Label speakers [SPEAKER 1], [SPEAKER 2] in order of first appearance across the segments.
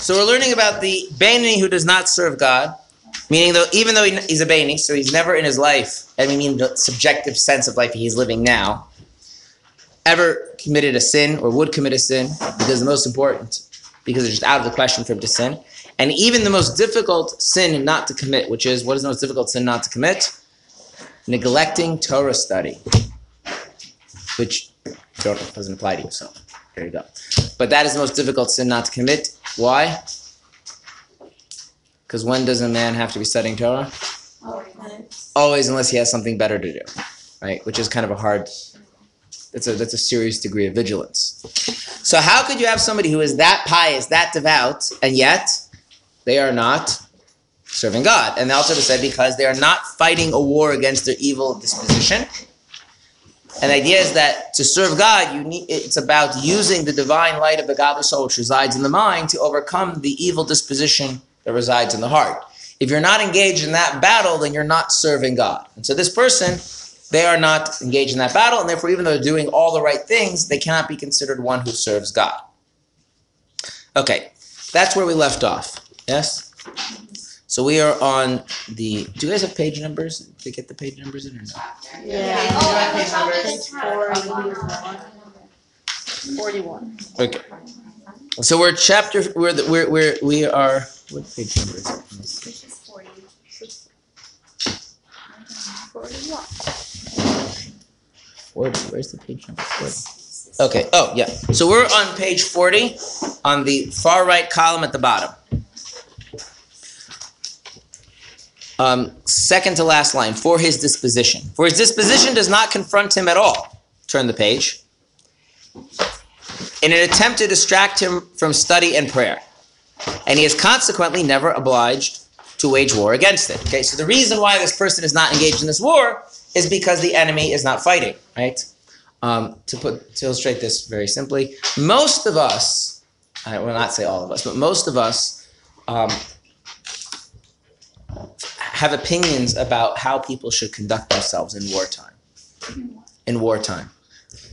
[SPEAKER 1] So we're learning about the Beinoni who does not serve God, meaning though even though he- he's a Baini, so he's never in his life, and we mean the subjective sense of life he's living now, ever committed a sin or would commit a sin because the most important, because it's just out of the question for him to sin. And even the most difficult sin not to commit, which is what is the most difficult sin not to commit? Neglecting Torah study, which doesn't apply to you. So there you go. But that is the most difficult sin not to commit. Why? Because when does a man have to be studying Torah? Always, Always, unless he has something better to do, right? Which is kind of a hard. That's a that's a serious degree of vigilance. So how could you have somebody who is that pious, that devout, and yet they are not serving God? And also to say because they are not fighting a war against their evil disposition. And the idea is that to serve God, you need it's about using the divine light of the godly soul which resides in the mind to overcome the evil disposition that resides in the heart. If you're not engaged in that battle, then you're not serving God. And so this person, they are not engaged in that battle, and therefore, even though they're doing all the right things, they cannot be considered one who serves God. Okay, that's where we left off. Yes? So we are on the. Do you guys have page numbers? Did they get the page numbers in or no?
[SPEAKER 2] Yeah.
[SPEAKER 3] Oh, I thought
[SPEAKER 2] Page. Forty-one.
[SPEAKER 1] Okay. So we're chapter. We're the, we're we're we are. What page number is it?
[SPEAKER 3] Which is forty.
[SPEAKER 2] Forty-one.
[SPEAKER 1] Forty. Where's the page number? Forty. Okay. Oh yeah. So we're on page forty, on the far right column at the bottom. Um, second to last line. For his disposition. For his disposition does not confront him at all. Turn the page. In an attempt to distract him from study and prayer, and he is consequently never obliged to wage war against it. Okay. So the reason why this person is not engaged in this war is because the enemy is not fighting. Right. Um, to put to illustrate this very simply, most of us, I will not say all of us, but most of us um, have opinions about how people should conduct themselves in wartime. In wartime,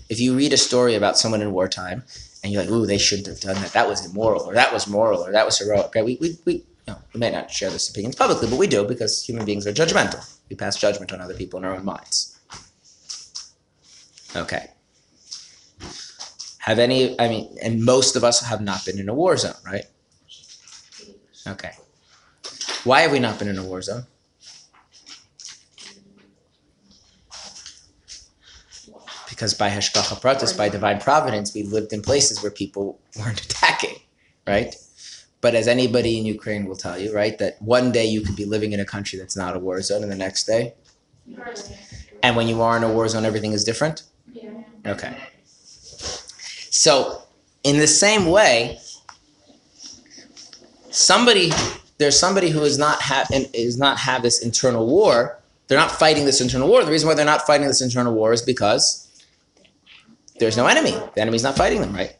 [SPEAKER 1] if you read a story about someone in wartime and you're like, "Ooh, they shouldn't have done that. That was immoral, or that was moral, or that was heroic," right? We we we, know, we may not share these opinions publicly, but we do because human beings are judgmental. We pass judgment on other people in our own minds. Okay. Have any, I mean, and most of us have not been in a war zone, right? Okay. Why have we not been in a war zone? Because by Hashgacha Pratis, by divine providence, we lived in places where people weren't attacking, right? But as anybody in Ukraine will tell you, right, that one day you could be living in a country that's not a war zone, and the next day, and when you are in a war zone, everything is different. Okay. So, in the same way, somebody there's somebody who is not have and is not have this internal war. They're not fighting this internal war. The reason why they're not fighting this internal war is because there's no enemy. The enemy's not fighting them, right?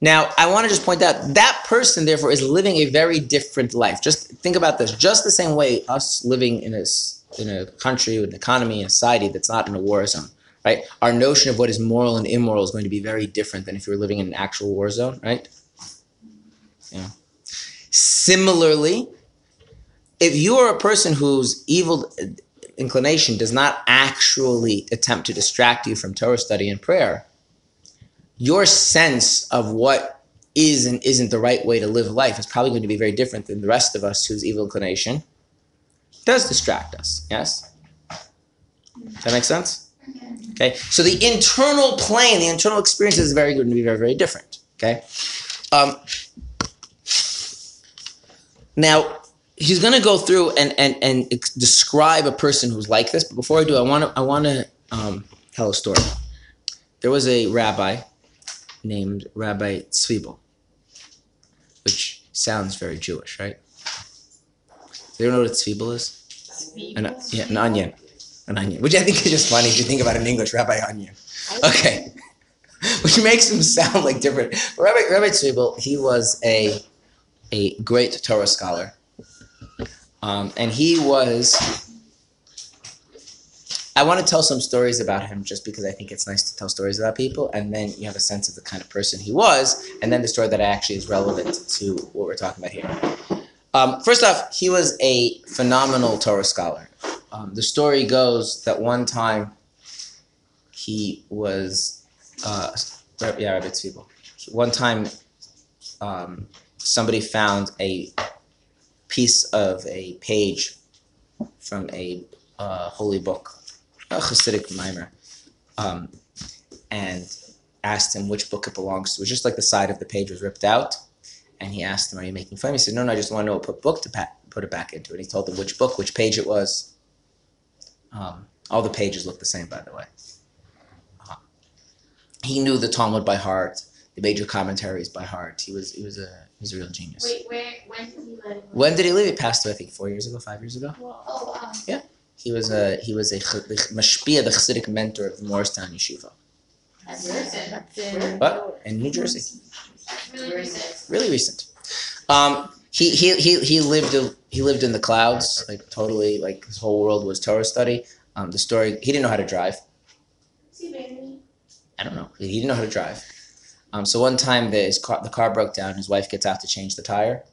[SPEAKER 1] Now, I want to just point out that person, therefore, is living a very different life. Just think about this. Just the same way us living in a in a country, an economy, a society that's not in a war zone, right? Our notion of what is moral and immoral is going to be very different than if you were living in an actual war zone, right? Yeah. Similarly, if you are a person whose evil inclination does not actually attempt to distract you from Torah study and prayer, your sense of what is and isn't the right way to live life is probably going to be very different than the rest of us whose evil inclination does distract us. Yes? Does that make sense? Okay. So the internal plane, the internal experience is very going to be very, very different. Okay. Um, now he's going to go through and, and, and describe a person who's like this. But before I do, I want to I want to um, tell a story. There was a rabbi named Rabbi Zwiebel, which sounds very Jewish, right? Do you know what a Zwiebel is? An, yeah, an onion. An onion. Which I think is just funny if you think about an English, Rabbi Onion. Okay. Which makes him sound like different. Rabbi, Rabbi Zwiebel, he was a, a great Torah scholar. Um, and he was I want to tell some stories about him just because I think it's nice to tell stories about people, and then you have a sense of the kind of person he was, and then the story that actually is relevant to what we're talking about here. Um, first off, he was a phenomenal Torah scholar. Um, the story goes that one time he was, uh, yeah, Rabbi Zwiebel. One time, um, somebody found a piece of a page from a uh, holy book, a Hasidic maamar, um, and asked him which book it belongs to. It was just like the side of the page was ripped out, and he asked him, "Are you making fun?" He said, "No, no, I just want to know what book to pa- put it back into." And he told him which book, which page it was. Um, all the pages look the same, by the way. Uh, he knew the Talmud by heart, the major commentaries by heart. He was he was a he was a real genius.
[SPEAKER 2] Wait, where? When did he live?
[SPEAKER 1] When did he live? He passed away, I think, four years ago, five years ago.
[SPEAKER 2] Oh wow.
[SPEAKER 1] He was a he was a the mashpia, the Chassidic mentor of the Morristown Yeshiva
[SPEAKER 2] That's recent.
[SPEAKER 3] That's in
[SPEAKER 1] What? in New Jersey.
[SPEAKER 2] That's really recent.
[SPEAKER 1] Really recent. Um, he, he he he lived he lived in the clouds, like totally like his whole world was Torah study. Um, the story he didn't know how to drive.
[SPEAKER 2] Is he?
[SPEAKER 1] I don't know. He didn't know how to drive. Um, so one time the, his car, the car broke down. His wife gets out to change the tire,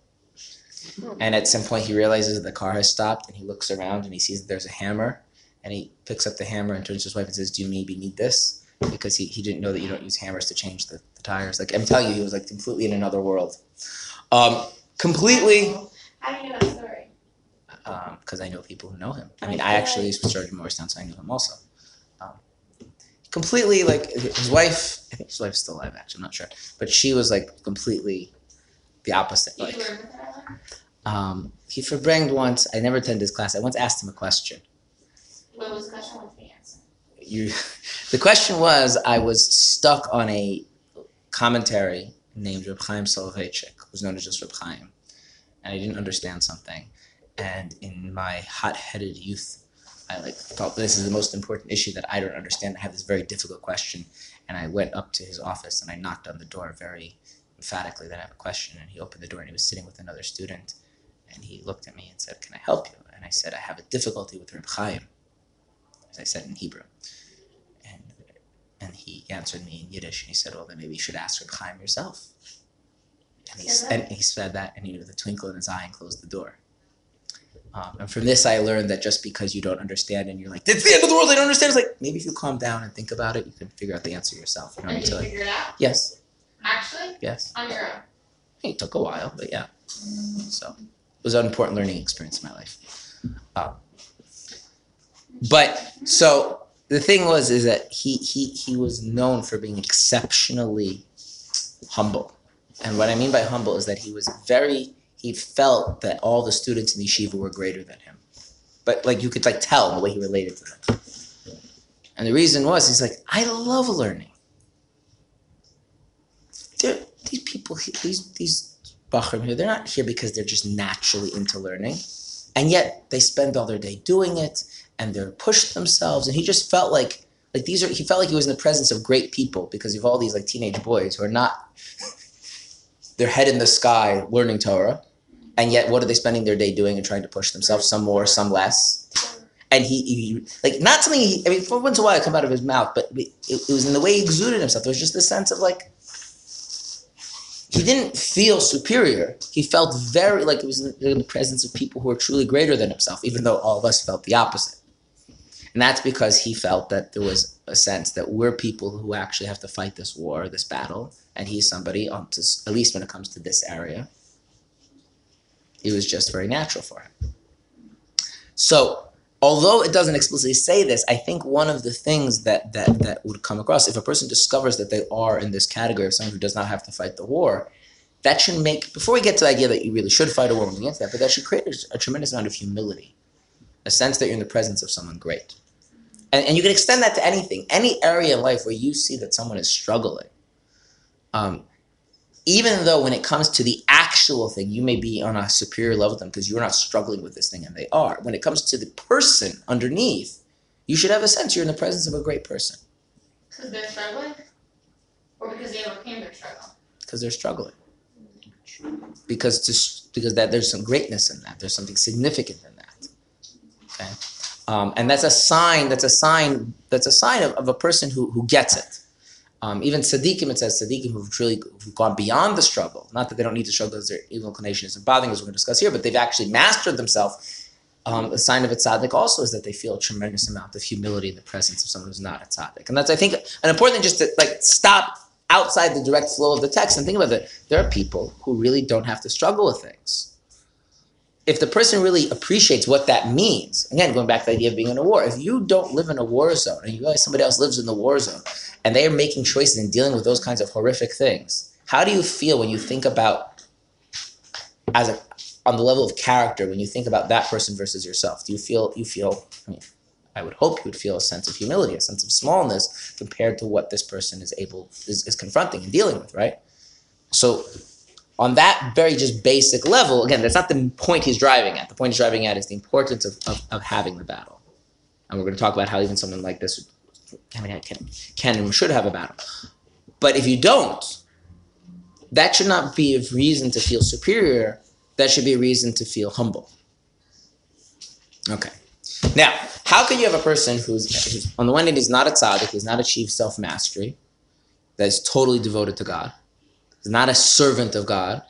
[SPEAKER 1] and at some point he realizes that the car has stopped, and he looks around and he sees that there's a hammer, and he picks up the hammer and turns to his wife and says, "Do you maybe need this?" Because he, he didn't know that you don't use hammers to change the, the tires. Like I'm telling you, he was like completely in another world, um, completely.
[SPEAKER 2] How do you know that story?
[SPEAKER 1] Because I know people who know him. I mean, I actually started in Morristown, so I knew him also. Um, completely like his wife. I think his wife's still alive. Actually, I'm not sure, but she was like completely the opposite. Like
[SPEAKER 2] you learn with her?
[SPEAKER 1] um, he verbranged once. I never attended his class. I once asked him a question.
[SPEAKER 2] What was the question? What's the answer?
[SPEAKER 1] You, the question was, I was stuck on a commentary named Reb Chaim Soloveitchik, who's known as just Reb Chaim, and I didn't understand something. And in my hot-headed youth, I like thought this is the most important issue that I don't understand. I have this very difficult question, and I went up to his office and I knocked on the door very emphatically that I have a question. And he opened the door and he was sitting with another student, and he looked at me and said, "Can I help you?" And I said, "I have a difficulty with Reb Chaim," as I said in Hebrew. And and he answered me in Yiddish, and he said, "Well, then maybe you should ask Reb Chaim yourself." And he,
[SPEAKER 2] Said
[SPEAKER 1] and he said that, and he with a twinkle in his eye and closed the door. Um, and from this, I learned that just because you don't understand and you're like, it's the end of the world, I don't understand. It's like, maybe if you calm down and think about it, you can figure out the answer yourself. You don't
[SPEAKER 2] And
[SPEAKER 1] need
[SPEAKER 2] did
[SPEAKER 1] to
[SPEAKER 2] you figure it out?
[SPEAKER 1] yes,
[SPEAKER 2] Actually,
[SPEAKER 1] yes.
[SPEAKER 2] on your own.
[SPEAKER 1] It took a while, but yeah. So it was an important learning experience in my life. Um, but so the thing was, is that he, he, he was known for being exceptionally humble. And what I mean by humble is that he was very, he felt that all the students in the yeshiva were greater than him. But like you could like tell the way he related to them. And the reason was, he's like, I love learning. They're, these people, these these bochurim here, they're not here because they're just naturally into learning, and yet they spend all their day doing it, and they're pushed themselves. And he just felt like like these are. He felt like he was in the presence of great people because of all these like teenage boys who are not their head in the sky learning Torah, and yet what are they spending their day doing and trying to push themselves? Some more, some less. And he, he like not something. He, I mean, for once in a while, it come out of his mouth, but it, it was in the way he exuded himself. There was just this sense of like he didn't feel superior. He felt very like it was in the, presence of people who were truly greater than himself, even though all of us felt the opposite. And that's because he felt that there was a sense that we're people who actually have to fight this war, this battle, and he's somebody, um, to, at least when it comes to this area, it was just very natural for him. So, although it doesn't explicitly say this, I think one of the things that that that would come across if a person discovers that they are in this category of someone who does not have to fight the war, that should make before we get to the idea that you really should fight a war we that, but that should create a, a tremendous amount of humility, a sense that you're in the presence of someone great, and and you can extend that to anything, any area in life where you see that someone is struggling. Um, even though when it comes to the actual thing, you may be on a superior level to them because you're not struggling with this thing and they are. When it comes to the person underneath, you should have a sense you're in the presence of a great person
[SPEAKER 2] Because they're struggling? Or because they overcame their struggle?
[SPEAKER 1] because they're struggling. Because just because that there's some greatness in that, there's something significant in that. Okay. Um, and that's a sign. That's a sign. That's a sign of, of a person who, who gets it. Um, even tzaddikim, it says tzaddikim who've truly who've gone beyond the struggle. Not that they don't need to struggle because their evil inclination isn't bothering, as we're going to discuss here, but they've actually mastered themselves. Um, a sign of a tzaddik also is that they feel a tremendous amount of humility in the presence of someone who's not a tzaddik, and that's I think an important thing just to like stop outside the direct flow of the text and think about it. There are people who really don't have to struggle with things if the person really appreciates what that means, again, going back to the idea of being in a war, if you don't live in a war zone and you realize somebody else lives in the war zone and they are making choices and dealing with those kinds of horrific things, how do you feel when you think about as a on the level of character when you think about that person versus yourself? Do you feel you feel I mean I would hope you would feel a sense of humility, a sense of smallness compared to what this person is able is, is confronting and dealing with, right? So on that very just basic level, again, that's not the point he's driving at. The point he's driving at is the importance of, of, of having the battle. And we're going to talk about how even someone like this can, can, can and should have a battle. But if you don't, that should not be a reason to feel superior. That should be a reason to feel humble. Okay. Now, how can you have a person who's, who's on the one hand, he's not a tzaddik, he's not achieved self mastery, that is totally devoted to God He's not a servant of God.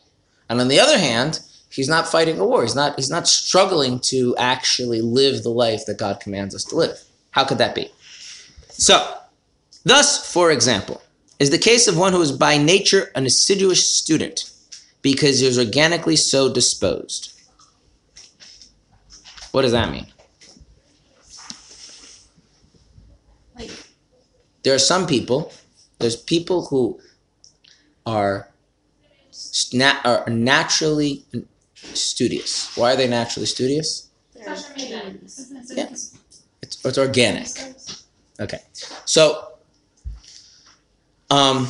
[SPEAKER 1] And on the other hand, he's not fighting a war. He's not, he's not struggling to actually live the life that God commands us to live. How could that be? So, thus, for example, is the case of one who is by nature an assiduous student because he is organically so disposed. What does that mean? There are some people, there's people who are, sna- are naturally studious. Why are they naturally studious? Yeah. It's, it's organic. Okay. So, um,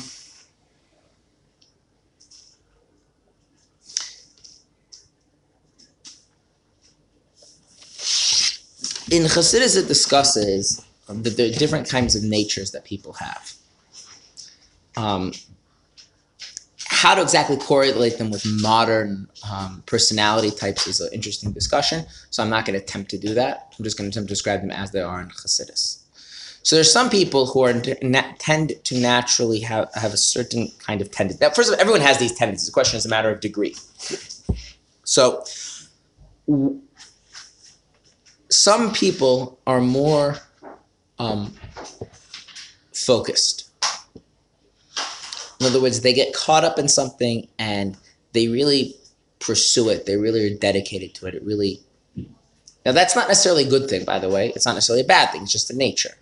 [SPEAKER 1] in Chassidus, it discusses um, that there are different kinds of natures that people have. Um, how to exactly correlate them with modern um, personality types is an interesting discussion. So I'm not going to attempt to do that. I'm just going to attempt to describe them as they are in Chassidus. So there's some people who are tend to naturally have, have a certain kind of tendency. Now, first of all, everyone has these tendencies. The question is a matter of degree. So w- some people are more um, focused. In other words, they get caught up in something and they really pursue it. They really are dedicated to it. It really. Now, that's not necessarily a good thing, by the way. It's not necessarily a bad thing. It's just the nature.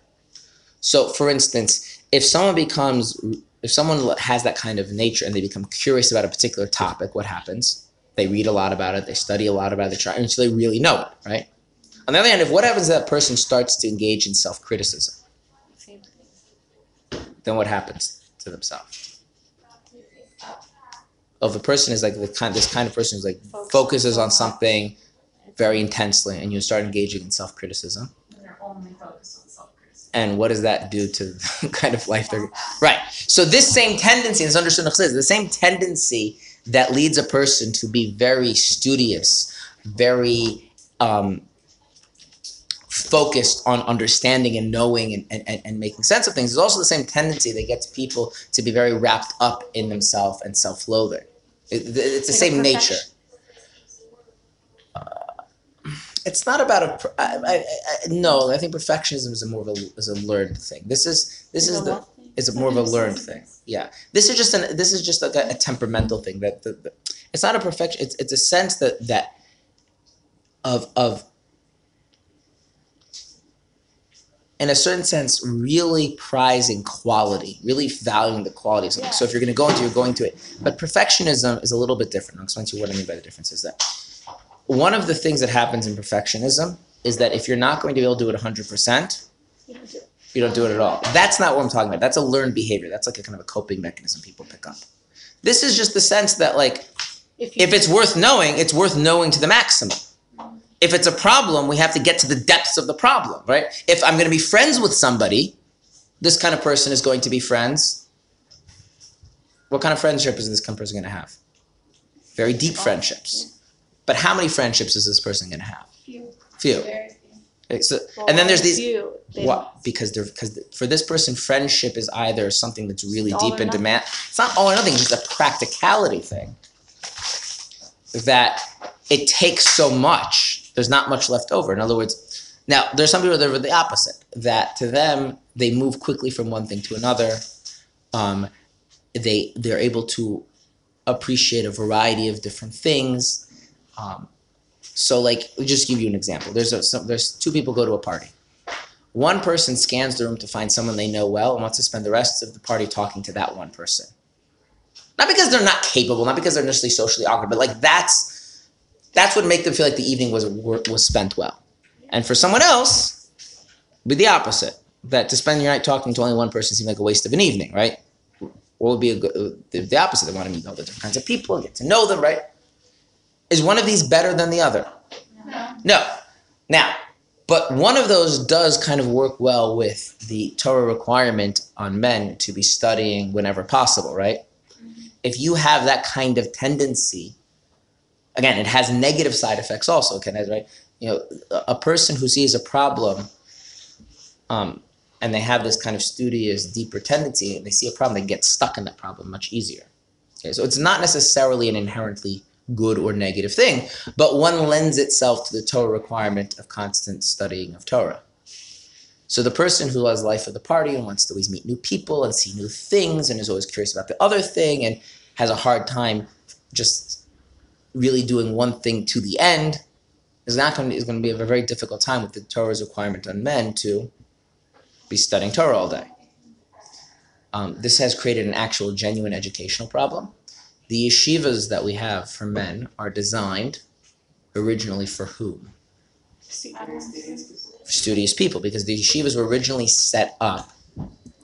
[SPEAKER 1] So, for instance, if someone becomes, if someone has that kind of nature and they become curious about a particular topic, what happens? They read a lot about it, they study a lot about it, they try until they really know it, right? On the other hand, if what happens that person starts to engage in self criticism, then what happens to themselves? Of the person is like the kind, this kind of person who's like focuses on something very intensely, and you start engaging in self criticism.
[SPEAKER 2] They're only focused on self-criticism.
[SPEAKER 1] and what does that do to the kind of life they're right so this same tendency is understood the same tendency that leads a person to be very studious very um, focused on understanding and knowing and, and, and making sense of things is also the same tendency that gets people to be very wrapped up in themselves and self-loathing it, it's the
[SPEAKER 2] Like
[SPEAKER 1] same nature
[SPEAKER 2] perfection- uh,
[SPEAKER 1] it's not about a. I, I, I, no, I think perfectionism is a more of a is a learned thing. This is this is the is a more of a learned thing. Yeah, this is just an this is just like a, a temperamental thing that the, the, it's not a perfection. It's it's a sense that that of of in a certain sense really prizing quality, really valuing the quality of something. So if you're going to go into, it, you're going to it. But perfectionism is a little bit different. I'll explain to you what I mean by the difference. Is that one of the things that happens in perfectionism is that if you're not going to be able to do it 100%, you don't do it at all. That's not what I'm talking about. That's a learned behavior. That's like a kind of a coping mechanism people pick up. This is just the sense that like if it's worth knowing, it's worth knowing to the maximum. If it's a problem, we have to get to the depths of the problem, right? If I'm going to be friends with somebody, this kind of person is going to be friends. What kind of friendship is this kind of person going to have? Very deep friendships. But how many friendships is this person going to have?
[SPEAKER 2] Few.
[SPEAKER 1] Few. So-
[SPEAKER 3] Well,
[SPEAKER 1] and then there's these
[SPEAKER 3] few?
[SPEAKER 1] What because they're because for this person friendship is either something that's really
[SPEAKER 3] All
[SPEAKER 1] deep
[SPEAKER 3] nothing.
[SPEAKER 1] demand it's not all or nothing it's just a practicality thing that it takes so much there's not much left over. In other words now there's some people that are the opposite that to them they move quickly from one thing to another. Um, they they're able to appreciate a variety of different things. Um, so like just give you an example. There's a some, there's two people go to a party. One person scans the room to find someone they know well and wants to spend the rest of the party talking to that one person. Not because they're not capable, not because they're necessarily socially awkward, but like that's that's what make them feel like the evening was was spent well. And for someone else, be the opposite. That to spend your night talking to only one person seemed like a waste of an evening, right? What would be a good, the, opposite? They want to meet all the different kinds of people get to know them, right? Is one of these better than the other?
[SPEAKER 2] No.
[SPEAKER 1] No. Now, but one of those does kind of work well with the Torah requirement on men to be studying whenever possible, right? If you have that kind of tendency, again, it has negative side effects also, can it, right? You know, a- person who sees a problem um, and they have this kind of studious, deeper tendency, and they see a problem, they get stuck in that problem much easier. Okay, so it's not necessarily an inherently good or negative thing, but one lends itself to the Torah requirement of constant studying of Torah. So the person who has life of the party and wants to always meet new people and see new things and is always curious about the other thing and has a hard time just really doing one thing to the end is not going to, is going to be a very difficult time with the Torah's requirement on men to be studying Torah all day. Um, this has created an actual genuine educational problem. The yeshivas that we have for men are designed originally for whom? Studious people, because the yeshivas were originally set up.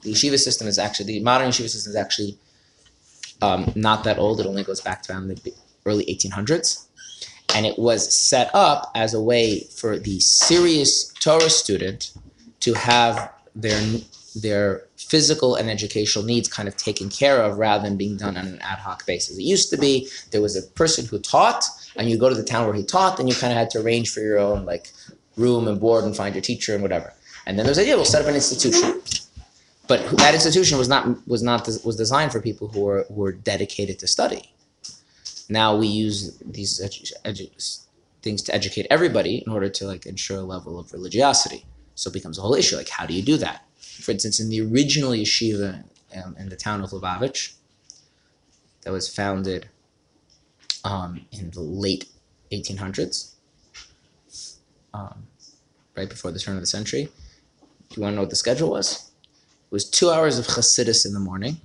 [SPEAKER 1] The yeshiva system is actually the modern yeshiva system is actually um, not that old. It only goes back to around the early 1800s, and it was set up as a way for the serious Torah student to have their their physical and educational needs kind of taken care of rather than being done on an ad hoc basis. It used to be there was a person who taught, and you go to the town where he taught, and you kind of had to arrange for your own like room and board and find your teacher and whatever. And then there's the idea we'll set up an institution, but that institution was not was not was designed for people who were were dedicated to study. Now we use these edu- edu- things to educate everybody in order to like ensure a level of religiosity. So it becomes a whole issue. Like, how do you do that? For instance, in the original yeshiva um, in the town of Lubavitch, that was founded um, in the late 1800s, um, right before the turn of the century. Do you want to know what the schedule was? It was two hours of Hasidus in the morning,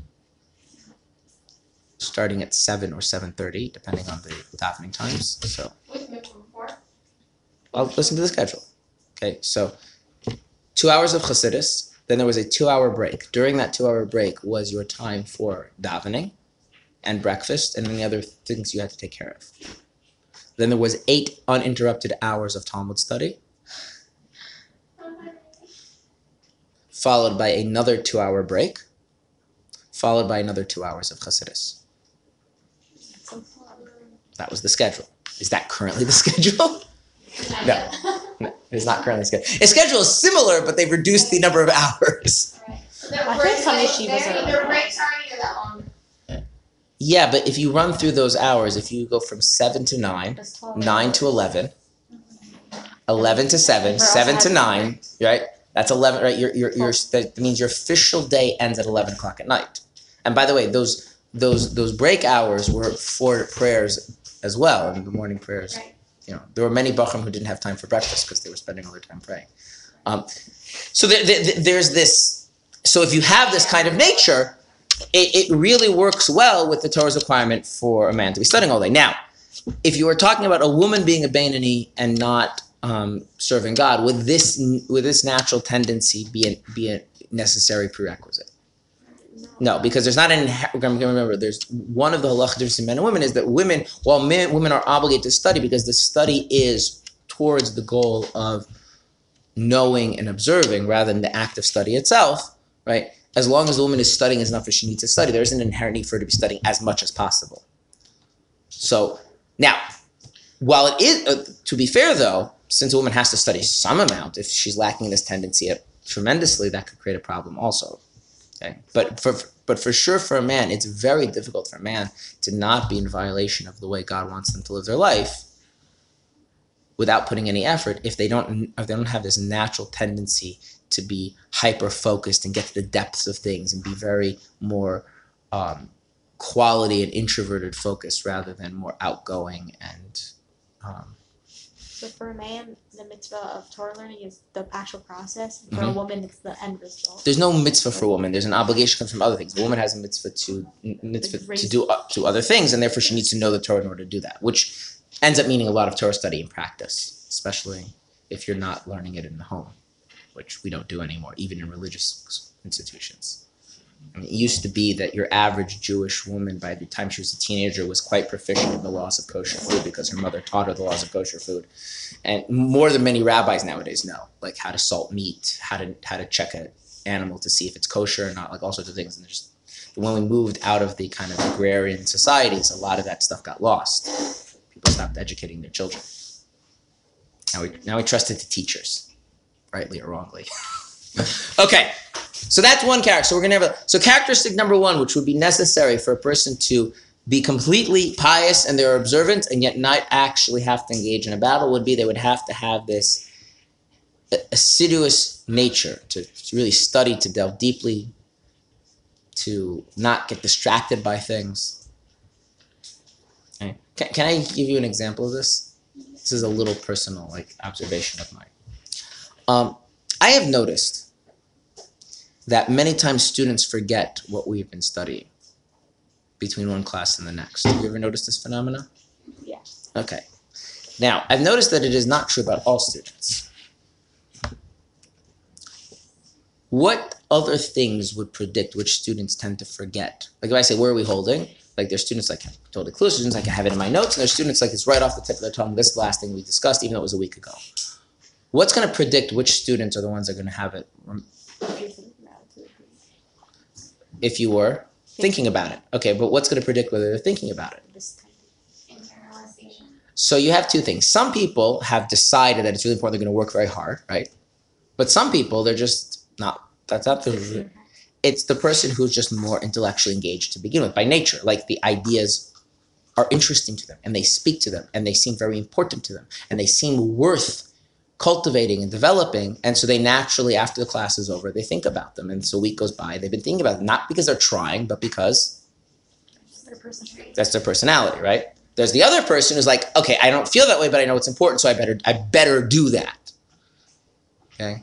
[SPEAKER 1] starting at seven or seven thirty, depending on the davening times. So. I'll listen to the schedule. Okay, so two hours of Chassidus, then there was a two hour break. During that two hour break was your time for davening and breakfast and any other things you had to take care of. Then there was eight uninterrupted hours of Talmud study, followed by another two hour break, followed by another two hours of Chassidus. That was the schedule. Is that currently the schedule? No. No, it is not currently scheduled. Its schedule is similar, but they've reduced the number of hours.
[SPEAKER 2] Their
[SPEAKER 3] I think
[SPEAKER 2] breaks,
[SPEAKER 3] some
[SPEAKER 2] they-
[SPEAKER 3] yeshivas are-
[SPEAKER 2] Their breaks aren't even that long.
[SPEAKER 1] Yeah, but if you run through those hours, if you go from 7 to 9, 9 to 11, 11 to 7, 7 to 9, right? That's 11, right? Your, your, your, that means your official day ends at 11 o'clock at night. And by the way, those those those break hours were for prayers as well, and the morning prayers.
[SPEAKER 2] Right.
[SPEAKER 1] You know, there were many bochurim who didn't have time for breakfast because they were spending all their time praying. Um, so there, there, there's this. So if you have this kind of nature, it, it really works well with the Torah's requirement for a man to be studying all day. Now, if you were talking about a woman being a Beinoni and not um, serving God, would this would this natural tendency be a, be a necessary prerequisite? No, because there's not an remember. There's one of the halacha differences in men and women is that women, while men women are obligated to study because the study is towards the goal of knowing and observing rather than the act of study itself, right? As long as the woman is studying as enough as she needs to study, there isn't an inherent need for her to be studying as much as possible. So now, while it is, uh, to be fair though, since a woman has to study some amount, if she's lacking this tendency tremendously, that could create a problem also. Okay, but for but for sure for a man, it's very difficult for a man to not be in violation of the way God wants them to live their life without putting any effort if they don't if they don't have this natural tendency to be hyper focused and get to the depths of things and be very more um, quality and introverted focused rather than more outgoing and um,
[SPEAKER 3] So for a man, the mitzvah of Torah learning is the actual process. For a
[SPEAKER 1] Mhm.
[SPEAKER 3] woman, it's the end result.
[SPEAKER 1] there's no mitzvah for a woman. There's an obligation comes from other things. The woman has a mitzvah to mitzvah to do uh, to other things, and therefore she needs to know the Torah in order to do that, which ends up meaning a lot of Torah study and practice, especially if you're not learning it in the home, which we don't do anymore, even in religious institutions. It used to be that your average Jewish woman, by the time she was a teenager, was quite proficient in the laws of kosher food because her mother taught her the laws of kosher food, and more than many rabbis nowadays know, like how to salt meat, how to how to check an animal to see if it's kosher or not, like all sorts of things. And there's when we moved out of the kind of agrarian societies, a lot of that stuff got lost. People stopped educating their children. Now we now we trust it to teachers, rightly or wrongly. okay, so that's one character. So we're gonna have a so characteristic number one, which would be necessary for a person to be completely pious and they're observant and yet not actually have to engage in a battle would be they would have to have this assiduous nature to, really study, to delve deeply, to not get distracted by things. Okay. Can, can I give you an example of this? This is a little personal, like observation of mine. Um, I have noticed that many times students forget what we've been studying between one class and the next. Have you ever noticed this phenomena?
[SPEAKER 3] Yeah.
[SPEAKER 1] Okay. Now, I've noticed that it is not true about all students. What other things would predict which students tend to forget? Like if I say, where are we holding? Like there's students like totally clueless, students like I have it in my notes, and there's students like it's right off the tip of their tongue. This last thing we discussed, even though it was a week ago. What's going to predict which students are the ones that are going to have it rem-
[SPEAKER 3] If you're thinking about it to the degree.
[SPEAKER 1] If you were thinking about it? Okay, but what's going to predict whether they're thinking about it?
[SPEAKER 2] Internalization.
[SPEAKER 1] So you have two things. Some people have decided that it's really important. They're going to work very hard, right? But some people, they're just not. That's not the. It's the person who's just more intellectually engaged to begin with by nature. Like the ideas are interesting to them, and they speak to them, and they seem very important to them, and they seem worth cultivating and developing. And so they naturally, after the class is over, they think about them. And so a week goes by, they've been thinking about them, not because they're trying, but because
[SPEAKER 3] Their
[SPEAKER 1] that's their personality, right? There's the other person who's like, okay, I don't feel that way, but I know it's important, so I better I better do that. Okay?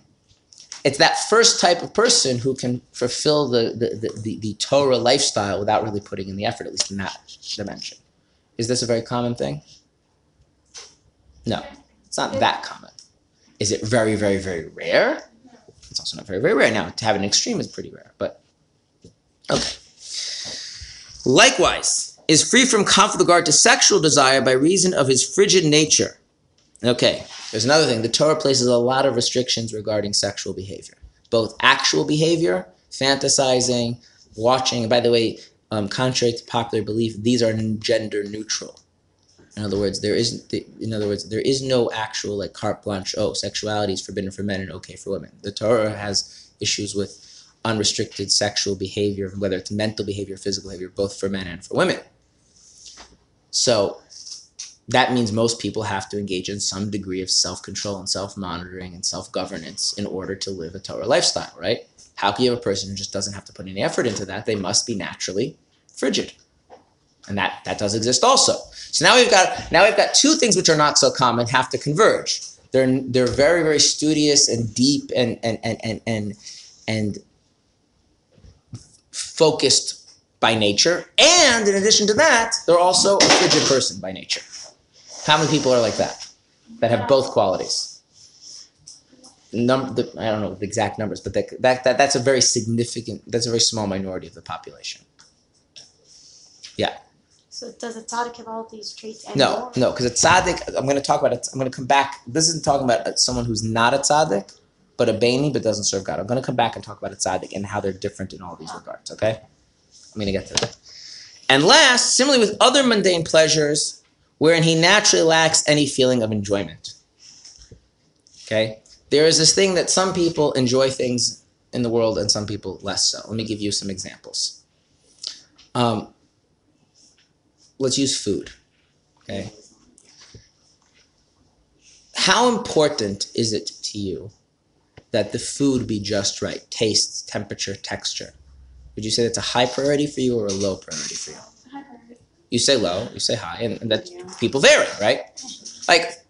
[SPEAKER 1] It's that first type of person who can fulfill the the, the, the, the Torah lifestyle without really putting in the effort, at least in that dimension. Is this a very common thing? No, it's not that common. Is it very, very, very rare? It's also not very, very rare. Now, to have an extreme is pretty rare, but okay. Likewise, is free from conflict with regard to sexual desire by reason of his frigid nature. Okay, there's another thing. The Torah places a lot of restrictions regarding sexual behavior, both actual behavior, fantasizing, watching. By the way, um, contrary to popular belief, these are gender neutral. In other words, there isn't. In other words, there is no actual like carte blanche. Oh, sexuality is forbidden for men and okay for women. The Torah has issues with unrestricted sexual behavior, whether it's mental behavior, physical behavior, both for men and for women. So that means most people have to engage in some degree of self control and self monitoring and self governance in order to live a Torah lifestyle, right? How can you have a person who just doesn't have to put any effort into that? They must be naturally frigid. And that, that does exist also. So now we've got now we've got two things which are not so common have to converge. They're they're very, very studious and deep and and and and and, and focused by nature. And in addition to that, they're also a frigid person by nature. How many people are like that? That have both qualities? Num- the, I don't know the exact numbers, but that, that, that that's a very significant, that's a very small minority of the population.
[SPEAKER 3] So does a tzaddik have all these traits and
[SPEAKER 1] No,
[SPEAKER 3] more?
[SPEAKER 1] no, because a tzaddik, I'm going to talk about it. I'm going to come back. This isn't talking about someone who's not a tzaddik, but a bani, but doesn't serve God. I'm going to come back and talk about a tzaddik and how they're different in all these regards, okay? I'm going to get to that. And last, similarly with other mundane pleasures, wherein he naturally lacks any feeling of enjoyment. Okay? There is this thing that some people enjoy things in the world and some people less so. Let me give you some examples. Um, let's use food. Okay? How important is it to you that the food be just right? Taste, temperature, texture. Would you say that's a high priority for you or a low priority for you? High priority. You say low, you say high, and, and that
[SPEAKER 3] Yeah.
[SPEAKER 1] people vary, right? Like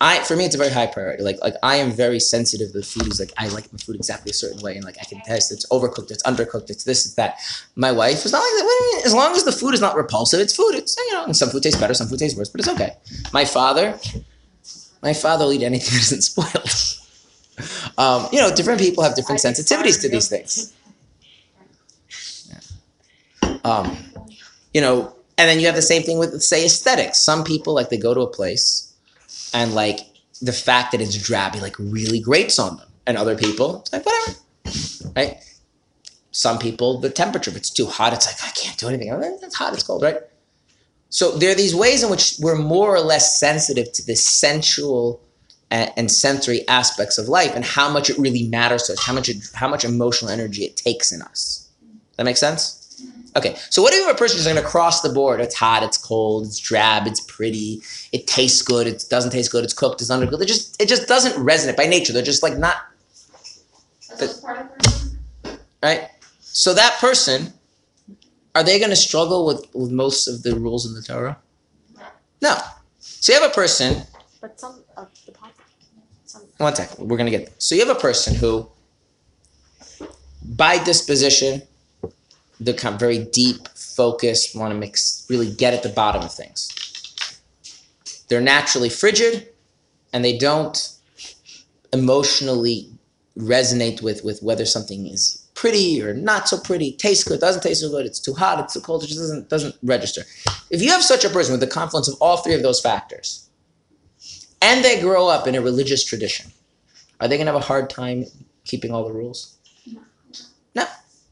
[SPEAKER 1] I for me it's a very high priority. Like like I am very sensitive to the food. Is like I like my food exactly a certain way, and like I can test it's overcooked, it's undercooked, it's this, it's that. My wife is not like that. What do you mean? As long as the food is not repulsive, it's food. It's you know, and some food tastes better, some food tastes worse, but it's okay. My father, my father will eat anything that isn't spoiled. um, you know, different people have different sensitivities to these things. Um, you know, and then you have the same thing with say aesthetics. Some people like they go to a place and like the fact that it's drabby like really grates on them, and other people it's like whatever, right? Some people the temperature if it's too hot, it's like I can't do anything. It's hot, it's cold, right? So there are these ways in which we're more or less sensitive to the sensual and, and sensory aspects of life and how much it really matters to us, how much it, how much emotional energy it takes in us. That makes sense? Okay, so what if a person is going to cross the board? It's hot, it's cold, it's drab, it's pretty, it tastes good, it doesn't taste good, it's cooked, it's undercooked. It just it just doesn't resonate by nature. They're just like not
[SPEAKER 2] That's just part of the
[SPEAKER 1] right. So that person, are they going to struggle with with most of the rules in the Torah? No. So you have a person
[SPEAKER 3] But some of the pop. Some.
[SPEAKER 1] One second, we're gonna get there. So you have a person who, by disposition, they're kind of very deep, focused, want to mix, really get at the bottom of things. They're naturally frigid, and they don't emotionally resonate with with whether something is pretty or not so pretty, tastes good, doesn't taste so good, it's too hot, it's too cold, it just doesn't doesn't register. If you have such a person with the confluence of all three of those factors, and they grow up in a religious tradition, are they going to have a hard time keeping all the rules? No.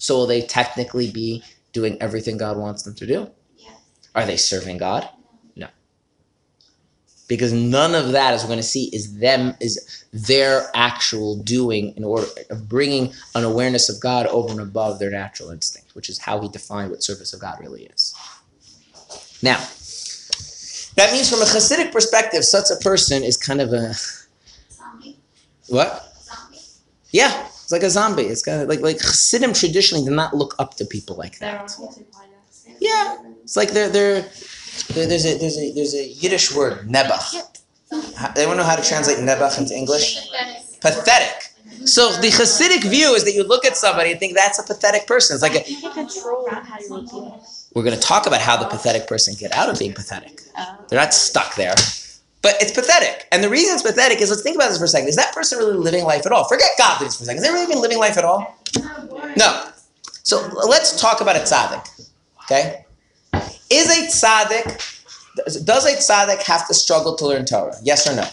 [SPEAKER 1] So will they technically be doing everything God wants them to do?
[SPEAKER 2] Yes.
[SPEAKER 1] Are they serving God? No. Because none of that, as we're going to see, is them is their actual doing in order of bringing an awareness of God over and above their natural instinct, which is how he defined what service of God really is. Now, that means from a Hasidic perspective, such a person is kind of a
[SPEAKER 2] Zombie.
[SPEAKER 1] what?
[SPEAKER 2] Zombie.
[SPEAKER 1] Yeah, it's like a zombie. It's kind of like like Hasidim traditionally do not look up to people like that. Yeah. It's like they're they're, there- there's a there's a there's a Yiddish word nebach. Anyone know how to translate nebach into English? Pathetic. So the Hasidic view is that you look at somebody and think that's a pathetic person. It's like a,
[SPEAKER 3] You can control how you repeat it.
[SPEAKER 1] we're going to talk about how the pathetic person get out of being pathetic.
[SPEAKER 3] Uh,
[SPEAKER 1] They're not stuck there. But it's pathetic. And the reason it's pathetic is let's think about this for a second. Is that person really living life at all? Forget godliness for a second. Is they really even living life at all? No. So let's talk about a tzaddik. Okay? Is a tzaddik, does a tzaddik have to struggle to learn Torah? Yes or no?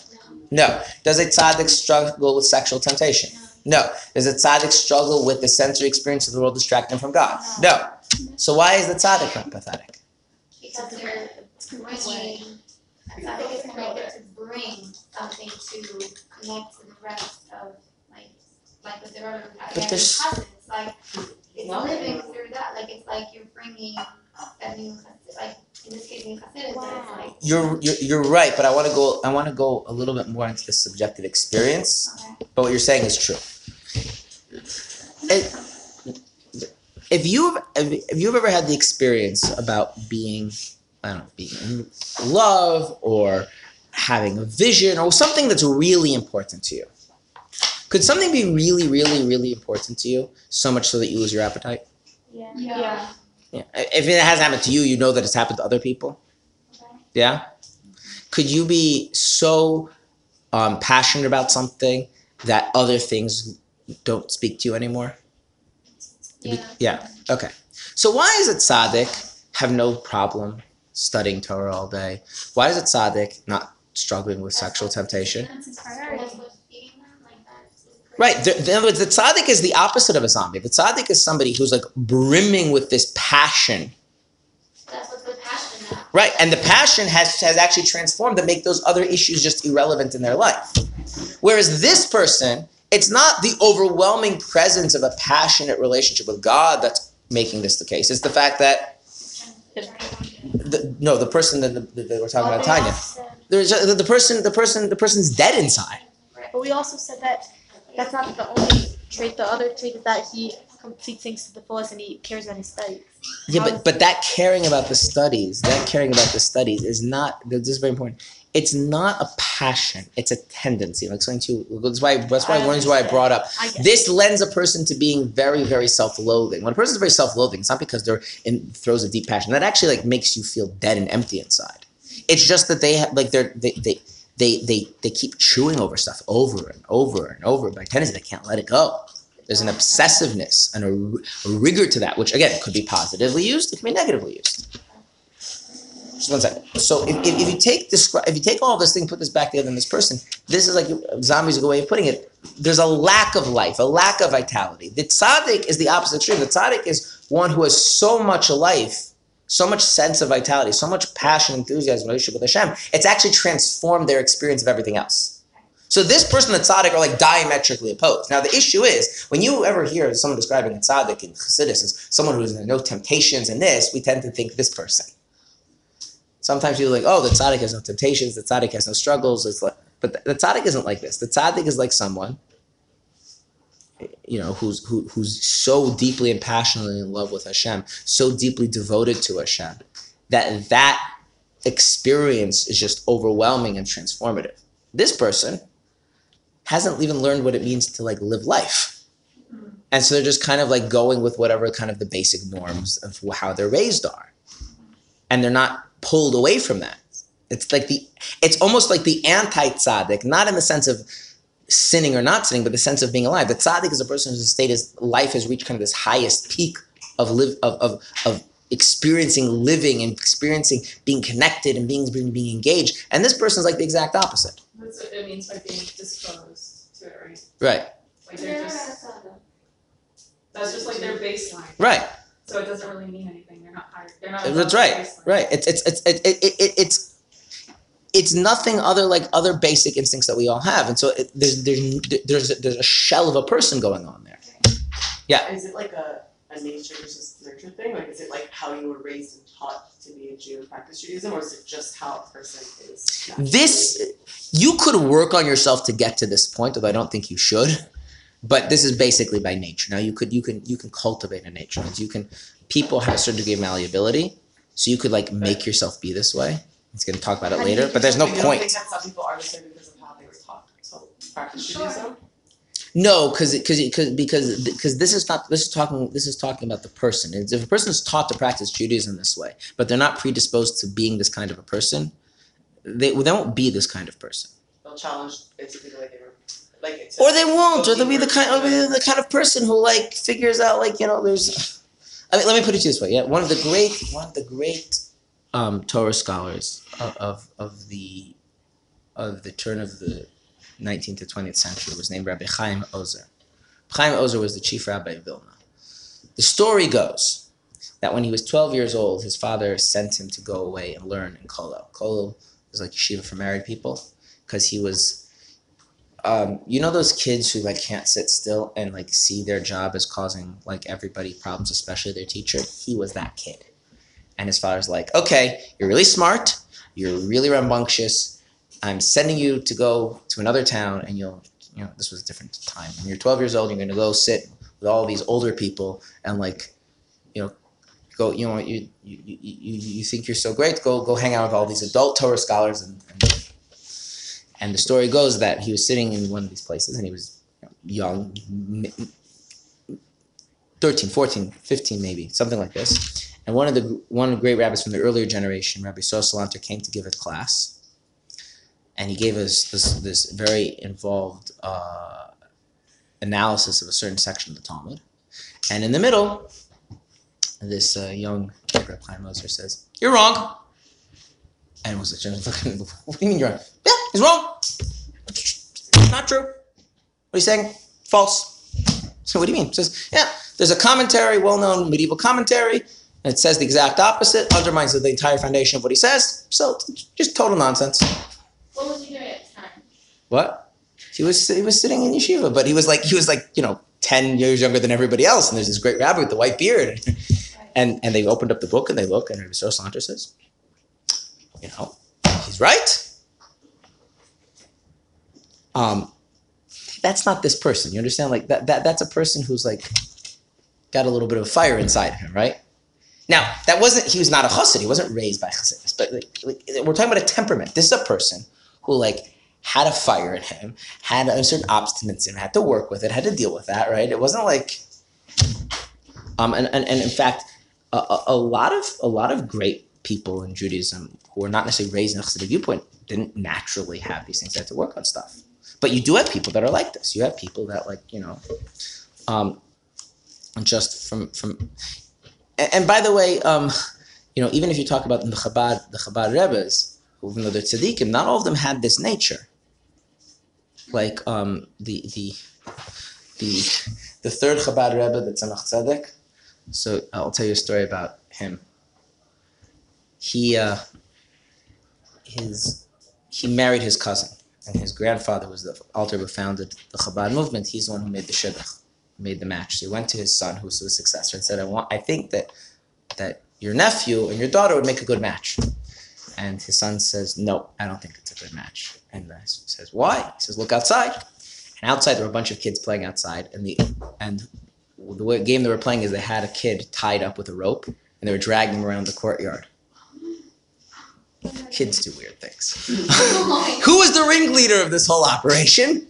[SPEAKER 1] No. Does a tzaddik struggle with sexual temptation? No. Does a tzaddik struggle with the sensory experience of the world distracting from God? No. So why is the tzaddik not pathetic?
[SPEAKER 2] Because they're bringing, I think it's connected to bring something to connect to the rest of, like, like with their other,
[SPEAKER 1] But
[SPEAKER 2] their cousins, like, it's living through that, like, it's like you're bringing that new, chassid- like, in this case, new chassidus, but it's like,
[SPEAKER 1] You're, you're you're right, but I want to go I want to go a little bit more into the subjective experience.
[SPEAKER 2] okay.
[SPEAKER 1] But what you're saying is true. It- if you've if you've ever had the experience about being I don't know being in love or having a vision or something that's really important to you, could something be really really really important to you so much so that you lose your appetite?
[SPEAKER 3] yeah.
[SPEAKER 2] Yeah.
[SPEAKER 1] Yeah. If it has happened to you, you know that it's happened to other people.
[SPEAKER 2] Okay.
[SPEAKER 1] Yeah. Could you be so um, passionate about something that other things don't speak to you anymore? Be-
[SPEAKER 2] Yeah.
[SPEAKER 1] Yeah. Okay. So why is it tzaddik have no problem studying Torah all day? Why is it tzaddik not struggling with sexual temptation?
[SPEAKER 2] That's his priority. That's what's feeding them, like, that's his
[SPEAKER 1] Right. The, in other words, the tzaddik is the opposite of a zombie. The tzaddik is somebody who's like brimming with this passion.
[SPEAKER 2] That's what's the passion.
[SPEAKER 1] Right, and the passion has has actually transformed to make those other issues just irrelevant in their life. Whereas this person, it's not the overwhelming presence of a passionate relationship with God that's making this the case. It's the fact that the, no, the person that, that we're talking about, Tanya. There's a, the, the person, the person, the person's dead inside.
[SPEAKER 3] But we also said that that's not the only trait. The other trait is that he completes things to the fullest and he cares about his studies.
[SPEAKER 1] Yeah,
[SPEAKER 3] How
[SPEAKER 1] but but that caring about the studies, that caring about the studies is not. This is very important. It's not a passion. It's a tendency. I'm explaining to you. That's why. That's why
[SPEAKER 3] I
[SPEAKER 1] one is why I brought up.
[SPEAKER 3] I
[SPEAKER 1] This lends a person to being very, very self-loathing. When a person's very self-loathing, it's not because they're in throws a deep passion. That actually like makes you feel dead and empty inside. It's just that they have like they're they they they they, they keep chewing over stuff over and over and over by tendency. They can't let it go. There's an obsessiveness and a, a rigor to that, which again could be positively used, it can be negatively used. Just one second. So if, if, if you take this, if you take all this thing, put this back together in this person, this is like zombies a good way of putting it. There's a lack of life, a lack of vitality. The tzaddik is the opposite extreme. The tzaddik is one who has so much life, so much sense of vitality, so much passion, enthusiasm, relationship with Hashem. It's actually transformed their experience of everything else. So this person and tzaddik are like diametrically opposed. Now the issue is when you ever hear someone describing a tzaddik in Chassidus as someone who has no temptations and this, we tend to think this person. Sometimes people are like, oh, the tzaddik has no temptations, the tzaddik has no struggles. It's like, but the, tzaddik isn't like this. The tzaddik is like someone, you know, who's who, who's so deeply and passionately in love with Hashem, so deeply devoted to Hashem, that that experience is just overwhelming and transformative. This person hasn't even learned what it means to like live life. And so they're just kind of like going with whatever kind of the basic norms of how they're raised are. And they're not pulled away from that. It's like the it's almost like the anti-tzaddik, not in the sense of sinning or not sinning, but the sense of being alive. The tzaddik is a person whose state is life has reached kind of this highest peak of live of of, of experiencing living and experiencing being connected and being being, being engaged. And this person is like the exact opposite.
[SPEAKER 4] That's what it means by being disposed to it, right?
[SPEAKER 1] Right.
[SPEAKER 4] Like they're just that's just like their baseline.
[SPEAKER 1] Right.
[SPEAKER 4] So it doesn't really mean anything. Not. They're not.
[SPEAKER 1] That's right. Right. It's it's it's it, it, it, it, it's it's nothing other like other basic instincts that we all have, and so it, there's there's there's a, there's a shell of a person going on there, yeah.
[SPEAKER 5] Is it like a, a nature versus nurture thing? Like, is it like how you were raised and taught to be a Jew and practice Judaism, or is it just how a person is?
[SPEAKER 1] This you could work on yourself to get to this point, although I don't think you should. But this is basically by nature. Now you could you can you can cultivate a nature. You can people have a certain degree of malleability, so you could like make yourself be this way. He's going to talk about it
[SPEAKER 3] How do you
[SPEAKER 1] later, but there's no
[SPEAKER 5] But you don't
[SPEAKER 1] point.
[SPEAKER 5] think that some people are this way because of how they were taught to practice Judaism?
[SPEAKER 1] No, because because because because this is not this is talking this is talking about the person. It's- If a person is taught to practice Judaism this way, but they're not predisposed to being this kind of a person, they they won't be this kind of person,
[SPEAKER 5] They'll challenge basically the way they were, like it's.
[SPEAKER 1] or they won't, or they'll be the kind or the kind of person who like figures out like you know there's. I mean, let me put it to you this way. Yeah, one of the great one of the great um, Torah scholars of, of of the of the turn of the 19th to 20th century was named Rabbi Chaim Ozer. Chaim Ozer was the chief rabbi of Vilna. The story goes that when he was 12 years old, his father sent him to go away and learn in Kollel. Kollel is like yeshiva for married people because he was, um, you know, those kids who like can't sit still and like see their job as causing like everybody problems, especially their teacher. He was that kid, and his father's like, "Okay, you're really smart, you're really rambunctious. I'm sending you to go to another town, and you'll, you know, this was a different time. When you're 12 years old, you're going to go sit with all these older people and like, you know, go, you know, you you, you, you you think you're so great, go go hang out with all these adult Torah scholars, and and, and the story goes that he was sitting in one of these places, and he was young, mi- 13, 14, 15 maybe, something like this. And one of the one of the great rabbis from the earlier generation, Rabbi Sosalanter, came to give a class and he gave us this this very involved uh, analysis of a certain section of the Talmud. And in the middle, this uh, young Rabbi Chaim Ozer says, "You're wrong." And was looking? What do you mean you're wrong? Yeah, he's wrong. Not true. What are you saying? False. So what do you mean? Says, yeah, there's a commentary, well-known medieval commentary, and it says the exact opposite, undermines the entire foundation of what he says. So just total nonsense.
[SPEAKER 2] What was he doing at the time?
[SPEAKER 1] What? He was he was sitting in yeshiva, but he was like he was like you know ten years younger than everybody else, and there's this great rabbi with the white beard, and and they opened up the book and they look, and Rabbi Sor Salanter says, you know, he's right. Um, that's not this person. You understand? Like that that that's a person who's like got a little bit of a fire inside him, right? Now that wasn't he was not a chassid. He wasn't raised by chassidus, but like, like, we're talking about a temperament. This is a person who like had a fire in him, had a certain obstinacy, and had to work with it, had to deal with that, right? It wasn't like, um, and, and, and in fact, a, a lot of a lot of great people in Judaism who are not necessarily raised in a Chassidic viewpoint didn't naturally have these things. They had to work on stuff. But you do have people that are like this. You have people that like you know, um, just from from, and, and by the way, um, you know, even if you talk about the Chabad, the Chabad Rebbe's, even though they're tzaddikim, not all of them had this nature. Like um, the the the the third Chabad Rebbe, the Tzemach Tzedek. So I'll tell you a story about him. He uh, his he married his cousin, and his grandfather was the Alter who founded the Chabad movement. He's the one who made the shidduch, made the match. So he went to his son, who was his successor, and said, "I want. I think that that your nephew and your daughter would make a good match." And his son says, "No, I don't think it's a good match." And he says, "Why?" He says, "Look outside." And outside there were a bunch of kids playing outside, and the and the game they were playing is they had a kid tied up with a rope, and they were dragging him around the courtyard. Kids do weird things. Who was the ringleader of this whole operation?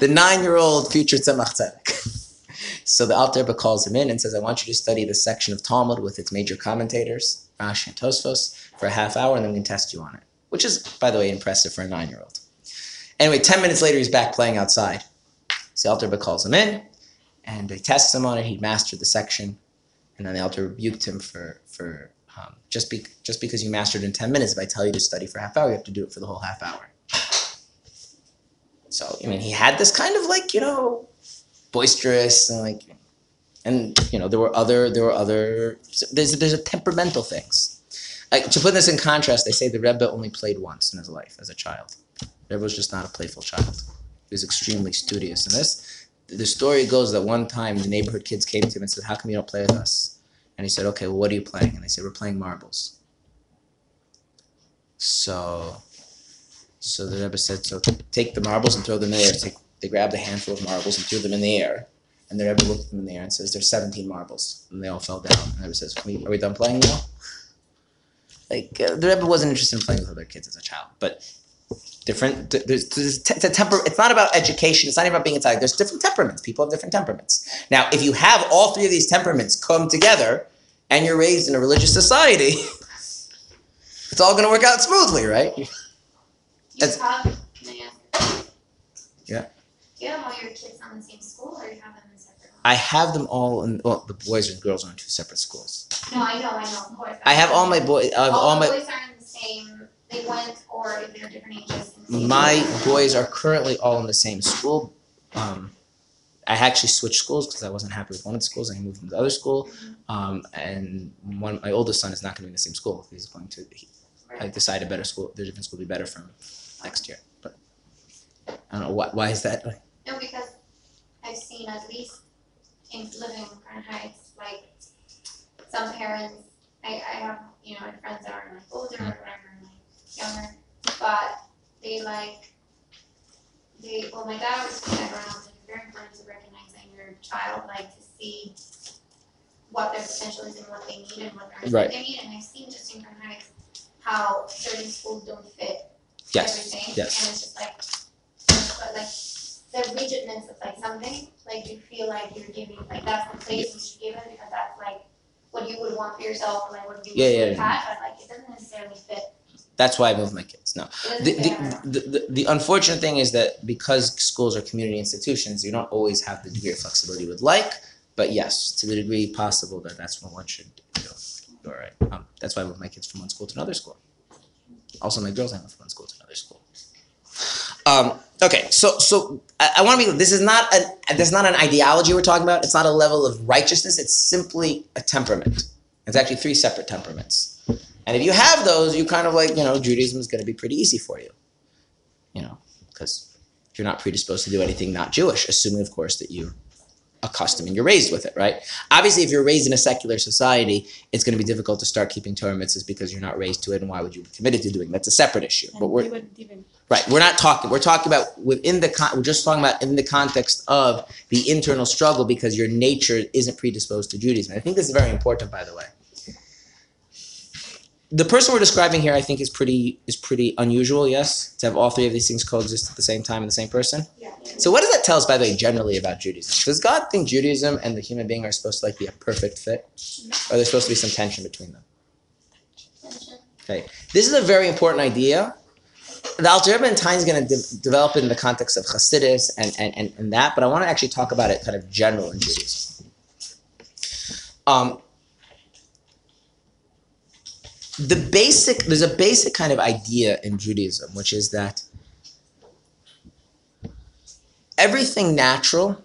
[SPEAKER 1] The nine-year-old future Tzemach Tzedek. so the Alter Rebbe calls him in and says, "I want you to study the section of Talmud with its major commentators, Rashi and Tosfos, for a half hour, and then we can test you on it." Which is, by the way, impressive for a nine-year-old. Anyway, ten minutes later, he's back playing outside. So the Alter Rebbe calls him in, and they test him on it. He mastered the section, and then the Alter rebuked him for for um, just be, just because you mastered in ten minutes. If I tell you to study for half hour, you have to do it for the whole half hour. So I mean, he had this kind of like you know, boisterous and like, and you know there were other there were other there's there's a temperamental things. Like, to put this in contrast, they say the Rebbe only played once in his life as a child. The Rebbe was just not a playful child. He was extremely studious in this. The story goes that one time the neighborhood kids came to him and said, "How come you don't play with us?" And he said, "Okay, well, what are you playing?" And they said, "We're playing marbles." So, so the Rebbe said, "So take the marbles and throw them in the air." Take, they grabbed a handful of marbles and threw them in the air. And the Rebbe looked at them in the air and says, "There's 17 marbles," and they all fell down. And the Rebbe says, "Are we, are we done playing now?" Like uh, the Rebbe wasn't interested in playing with other kids as a child, but different. There's, there's temper. It's not about education. It's not even about being inside. There's different temperaments. People have different temperaments. Now, if you have all three of these temperaments come together, and you're raised in a religious society, it's all going to work out smoothly, right? That's-
[SPEAKER 2] have, can I ask?
[SPEAKER 1] Yeah.
[SPEAKER 2] Do you have all your kids on the same school or you have them in separate ones?
[SPEAKER 1] I have them all in. Well, the boys and girls are in two separate schools.
[SPEAKER 2] No, I know, I know, of course.
[SPEAKER 1] I have all my boys. I have all
[SPEAKER 2] All
[SPEAKER 1] my.
[SPEAKER 2] boys are in the same, they went, or if they're different ages. in the same
[SPEAKER 1] My boys are currently all in the same school. Um, I actually switched schools because I wasn't happy with one of the schools. I moved to the other school, um, and one my oldest son is not going to be in the same school. He's going to. He, I decided a better school. The different school will be better for him next year. But I don't know why. Why is that?
[SPEAKER 2] No, because I've seen at least in living in Crown Heights, like some parents, I, I have, you know, my friends that are like older or whatever, and like younger, but they like, they, well, my dad was saying around, it's very important to recognize that your child, like to see what their potential is and what they need and what their
[SPEAKER 1] Right.
[SPEAKER 2] they need, and I've seen just in Heights how certain schools don't fit
[SPEAKER 1] Yes.
[SPEAKER 2] everything,
[SPEAKER 1] yes.
[SPEAKER 2] and it's just like, but like the rigidness of like something, like you feel like you're giving, like that's the place you should give it because that's like what you would want for yourself and like what you
[SPEAKER 1] Yeah, yeah,
[SPEAKER 2] would
[SPEAKER 1] yeah.
[SPEAKER 2] have, but like it doesn't necessarily fit.
[SPEAKER 1] That's why I moved my kids. No. The,
[SPEAKER 2] doesn't fit everyone.
[SPEAKER 1] the, the, the, the unfortunate thing is that because schools are community institutions, you don't always have the degree of flexibility you would like. But yes, to the degree possible, that that's what one should do. All right. Um, that's why I moved my kids from one school to another school. Also, my girls I moved from one school to another school. Um, okay, so so I, I want to be. This is not an. This is not an ideology we're talking about. It's not a level of righteousness. It's simply a temperament. It's actually three separate temperaments. And if you have those, you kind of like, you know, Judaism is going to be pretty easy for you. You know, because you're not predisposed to do anything not Jewish, assuming, of course, that you're accustomed and you're raised with it, right? Obviously, if you're raised in a secular society, it's going to be difficult to start keeping Torah mitzvahs because you're not raised to it, and why would you be committed to doing? it? That's a separate issue.
[SPEAKER 3] And
[SPEAKER 1] But we're
[SPEAKER 3] even.
[SPEAKER 1] Right. We're not talking. We're talking about within the. Con- we're just talking about in the context of the internal struggle because your nature isn't predisposed to Judaism. I think this is very important, by the way. The person we're describing here, I think, is pretty is pretty unusual. Yes, to have all three of these things coexist at the same time in the same person.
[SPEAKER 2] Yeah.
[SPEAKER 1] So, what does that tell us, by the way, generally about Judaism? Does God think Judaism and the human being are supposed to like be a perfect fit, or there's supposed to be some tension between them?
[SPEAKER 2] Tension.
[SPEAKER 1] This is a very important idea. The Alter Rebbe and Tanya is going to de- develop it in the context of Hasidus and, and, and, and that, but I want to actually talk about it kind of general in Judaism. Um, the basic, there's a basic kind of idea in Judaism, which is that everything natural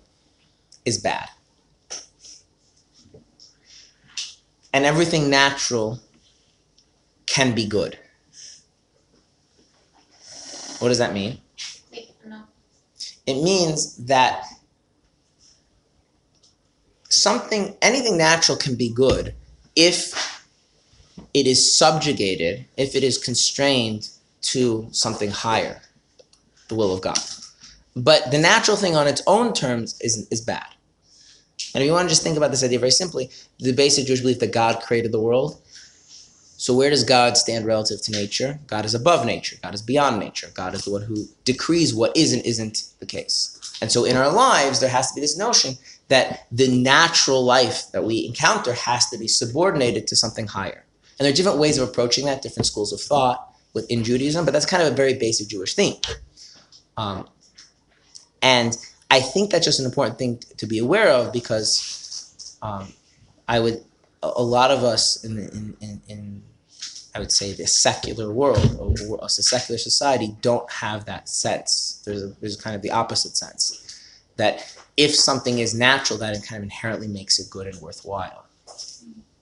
[SPEAKER 1] is bad. And everything natural can be good. What does that mean? It means that something, anything natural can be good if it is subjugated, if it is constrained to something higher, the will of God. But the natural thing on its own terms is, is bad. And if you want to just think about this idea very simply, the basic Jewish belief that God created the world. So where does God stand relative to nature? God is above nature. God is beyond nature. God is the one who decrees what is and isn't the case. And so in our lives, there has to be this notion that the natural life that we encounter has to be subordinated to something higher. And there are different ways of approaching that, different schools of thought within Judaism, but that's kind of a very basic Jewish theme. Um, and I think that's just an important thing to be aware of because um, I would, a, lot of us in, in, in, in, I would say, the secular world, or, or us, a secular society, don't have that sense. There's, a, there's kind of the opposite sense that if something is natural, that it kind of inherently makes it good and worthwhile.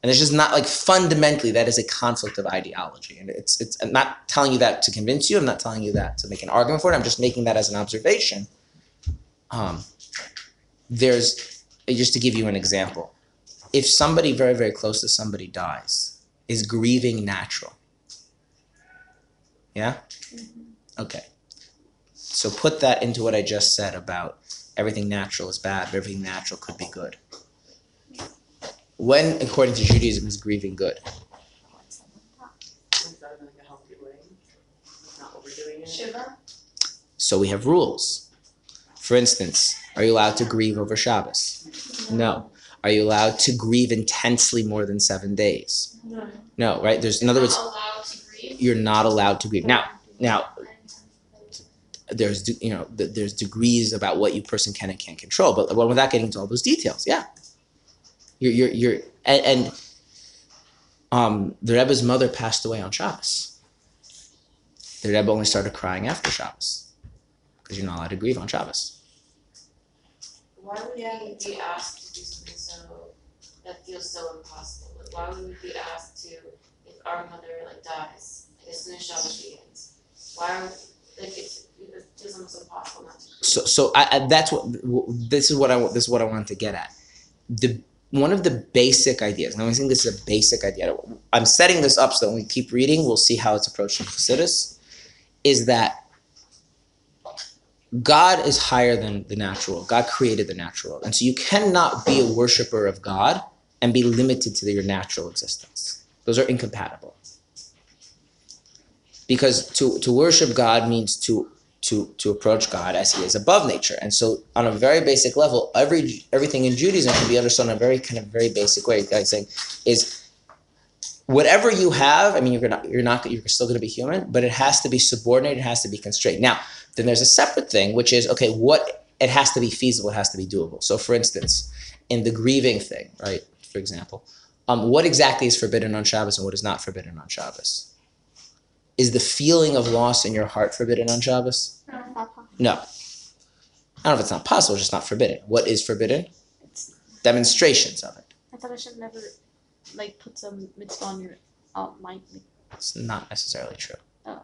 [SPEAKER 1] And it's just not like fundamentally that is a conflict of ideology. And it's it's I'm not telling you that to convince you. I'm not telling you that to make an argument for it. I'm just making that as an observation. Um, there's just to give you an example. If somebody very very close to somebody dies, is grieving natural? Yeah. Okay. So put that into what I just said about everything natural is bad, but everything natural could be good. When, according to Judaism, is grieving good?
[SPEAKER 5] Is that in like a healthy way? Not overdoing it?
[SPEAKER 2] Shiva?
[SPEAKER 1] So we have rules. For instance, are you allowed to grieve over Shabbos? No. Are you allowed to grieve intensely more than seven days?
[SPEAKER 3] No.
[SPEAKER 1] No, right? There's in other words,
[SPEAKER 2] Not allowed to grieve?
[SPEAKER 1] you're not allowed to grieve. Now, now there's you know there's degrees about what you person can and can't control, but well, without getting into all those details, yeah, you're you're you're and, and um, the Rebbe's mother passed away on Shabbos. The Rebbe only started crying after Shabbos because you're not allowed to grieve on Shabbos.
[SPEAKER 4] Why would we be asked to do something so that feels so impossible? Like why would we be asked to if our mother like dies, like as soon as Shabbos begins? Why are like it, it almost impossible not to.
[SPEAKER 1] So so I, I, that's what this is what I this is what I wanted to get at. The one of the basic ideas. Now I think this is a basic idea. I'm setting this up so that when we keep reading, we'll see how it's approached in Chassidus. Is that God is higher than the natural. God created the natural, and so you cannot be a worshiper of God and be limited to your natural existence. Those are incompatible. Because to, to worship God means to to to approach God as He is above nature. And so, on a very basic level, every everything in Judaism can be understood in a very kind of very basic way. I'm saying is whatever you have. I mean, you're gonna you're not you're still going to be human, but it has to be subordinated. It has to be constrained. Now, then there's a separate thing, which is okay. What it has to be feasible. It has to be doable. So, for instance, in the grieving thing, right? For example, um, what exactly is forbidden on Shabbos and what is not forbidden on Shabbos? Is the feeling of loss in your heart forbidden on Shabbos? No. I don't know if it's not possible, it's just not forbidden. What is forbidden?
[SPEAKER 3] It's,
[SPEAKER 1] Demonstrations of it.
[SPEAKER 3] I thought I should never. like put some mitzvah on your uh, mind.
[SPEAKER 1] It's not necessarily true.
[SPEAKER 3] Oh.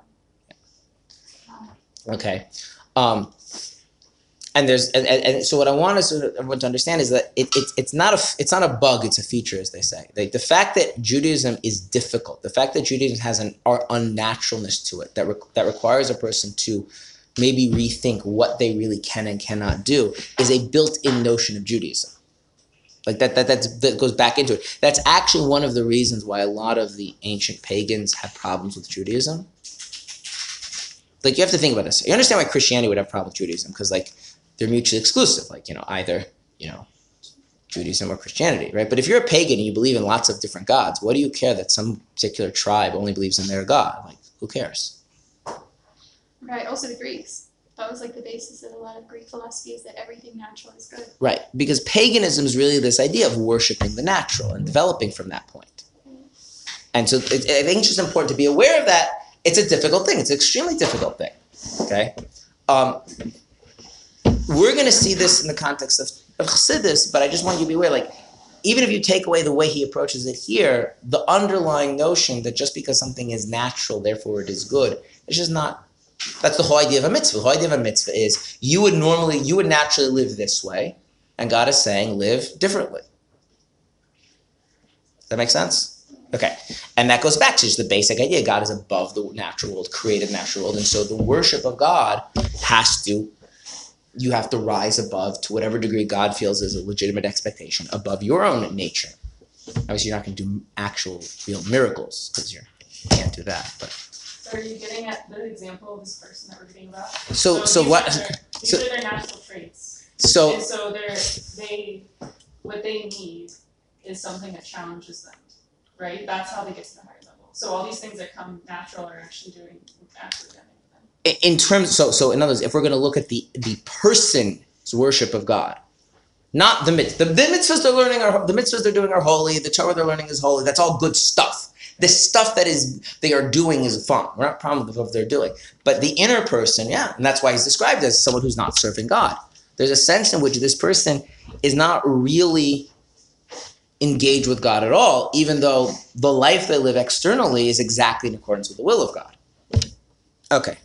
[SPEAKER 1] Okay. Um, and there's and, and, so what I want us everyone to understand is that it, it, it's not a it's not a bug it's a feature as they say. Like the fact that Judaism is difficult the fact that Judaism has an unnaturalness to it that re- that requires a person to maybe rethink what they really can and cannot do is a built-in notion of Judaism. Like that that that goes back into it. That's actually one of the reasons why a lot of the ancient pagans had problems with Judaism. Like you have to think about this. You understand why Christianity would have problems with Judaism because like they're mutually exclusive. Like, you know, either, you know, Judaism or Christianity, right? But if you're a pagan and you believe in lots of different gods, what do you care that some particular tribe only believes in their god? Like, who cares?
[SPEAKER 6] Right, also the Greeks. That was like the basis of a lot of Greek philosophy is that everything natural is good.
[SPEAKER 1] Right. Because paganism is really this idea of worshiping the natural and developing from that point. And so it, I think it's just important to be aware of that. It's a difficult thing. It's an extremely difficult thing. Okay? Um, we're going to see this in the context of, of Chassidus, but I just want you to be aware, like, even if you take away the way he approaches it here, the underlying notion that just because something is natural, therefore it is good, it's just not. That's the whole idea of a mitzvah. The whole idea of a mitzvah is you would normally, you would naturally live this way, and God is saying live differently. Does that make sense? Okay. And that goes back to just the basic idea God is above the natural world, created natural world. And so the worship of God has to you have to rise above to whatever degree God feels is a legitimate expectation above your own nature. Obviously, you're not going to do actual, real miracles because you can't do that. But
[SPEAKER 7] So are you getting at the example of this person that we're reading about?
[SPEAKER 1] so, so
[SPEAKER 7] these
[SPEAKER 1] what?
[SPEAKER 7] Are their, these
[SPEAKER 1] so-
[SPEAKER 7] are their natural traits,
[SPEAKER 1] So,
[SPEAKER 7] and so they're they what they need is something that challenges them, right? That's how they get to the higher level. So all these things that come natural are actually doing actually them.
[SPEAKER 1] i- in terms, so, so in other words, if we're going to look at the the person's worship of God, not the mitzvah. The, the mitzvahs they're learning are the mitzvahs they're doing are holy. The Torah they're learning is holy. That's all good stuff. The stuff that is they are doing is fun. We're not problem with what they're doing, but the inner person, yeah, and that's why he's described as someone who's not serving God. There's a sense in which this person is not really engaged with God at all, even though the life they live externally is exactly in accordance with the will of God. Okay.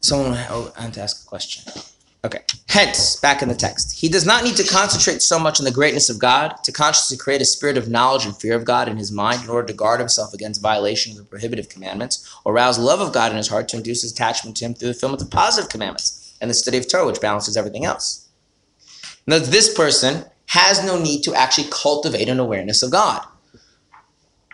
[SPEAKER 1] Someone oh, I have to ask a question. Okay. Hence, back in the text, he does not need to concentrate so much on the greatness of God to consciously create a spirit of knowledge and fear of God in his mind in order to guard himself against violation of the prohibitive commandments, or rouse love of God in his heart to induce his attachment to him through the fulfillment of positive commandments and the study of Torah, which balances everything else. Now, this person has no need to actually cultivate an awareness of God.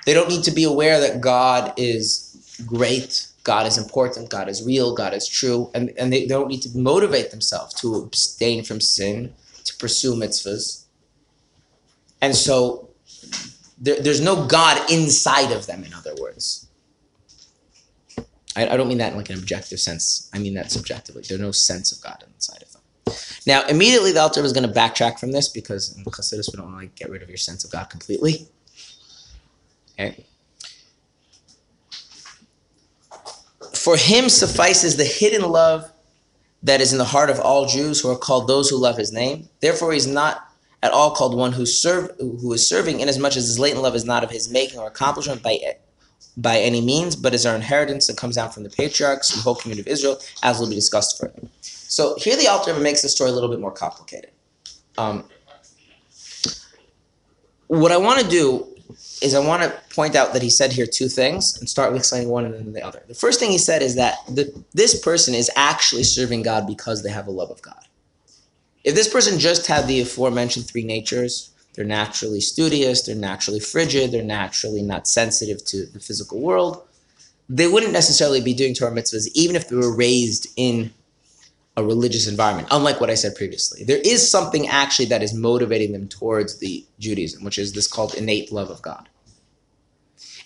[SPEAKER 1] They don't need to be aware that God is great, God is important, God is real, God is true, and, and they, they don't need to motivate themselves to abstain from sin, to pursue mitzvahs. And so there, there's no God inside of them, in other words. I, I don't mean that in like an objective sense. I mean that subjectively. There's no sense of God inside of them. Now, immediately the Alter is going to backtrack from this because in Chassidus we don't want to like, get rid of your sense of God completely. Okay. For him suffices the hidden love that is in the heart of all Jews who are called those who love his name. Therefore, he's not at all called one who serve who is serving, inasmuch as his latent love is not of his making or accomplishment by by any means, but is our inheritance that comes down from the patriarchs and the whole community of Israel, as will be discussed further. So here the Alter makes the story a little bit more complicated. Um, what I want to do is I want to point out that he said here two things and start with explaining one and then the other. The first thing he said is that the, this person is actually serving God because they have a love of God. If this person just had the aforementioned three natures, they're naturally studious, they're naturally frigid, they're naturally not sensitive to the physical world, they wouldn't necessarily be doing Torah mitzvahs even if they were raised in a religious environment, unlike what I said previously. There is something actually that is motivating them towards the Judaism, which is this called innate love of God.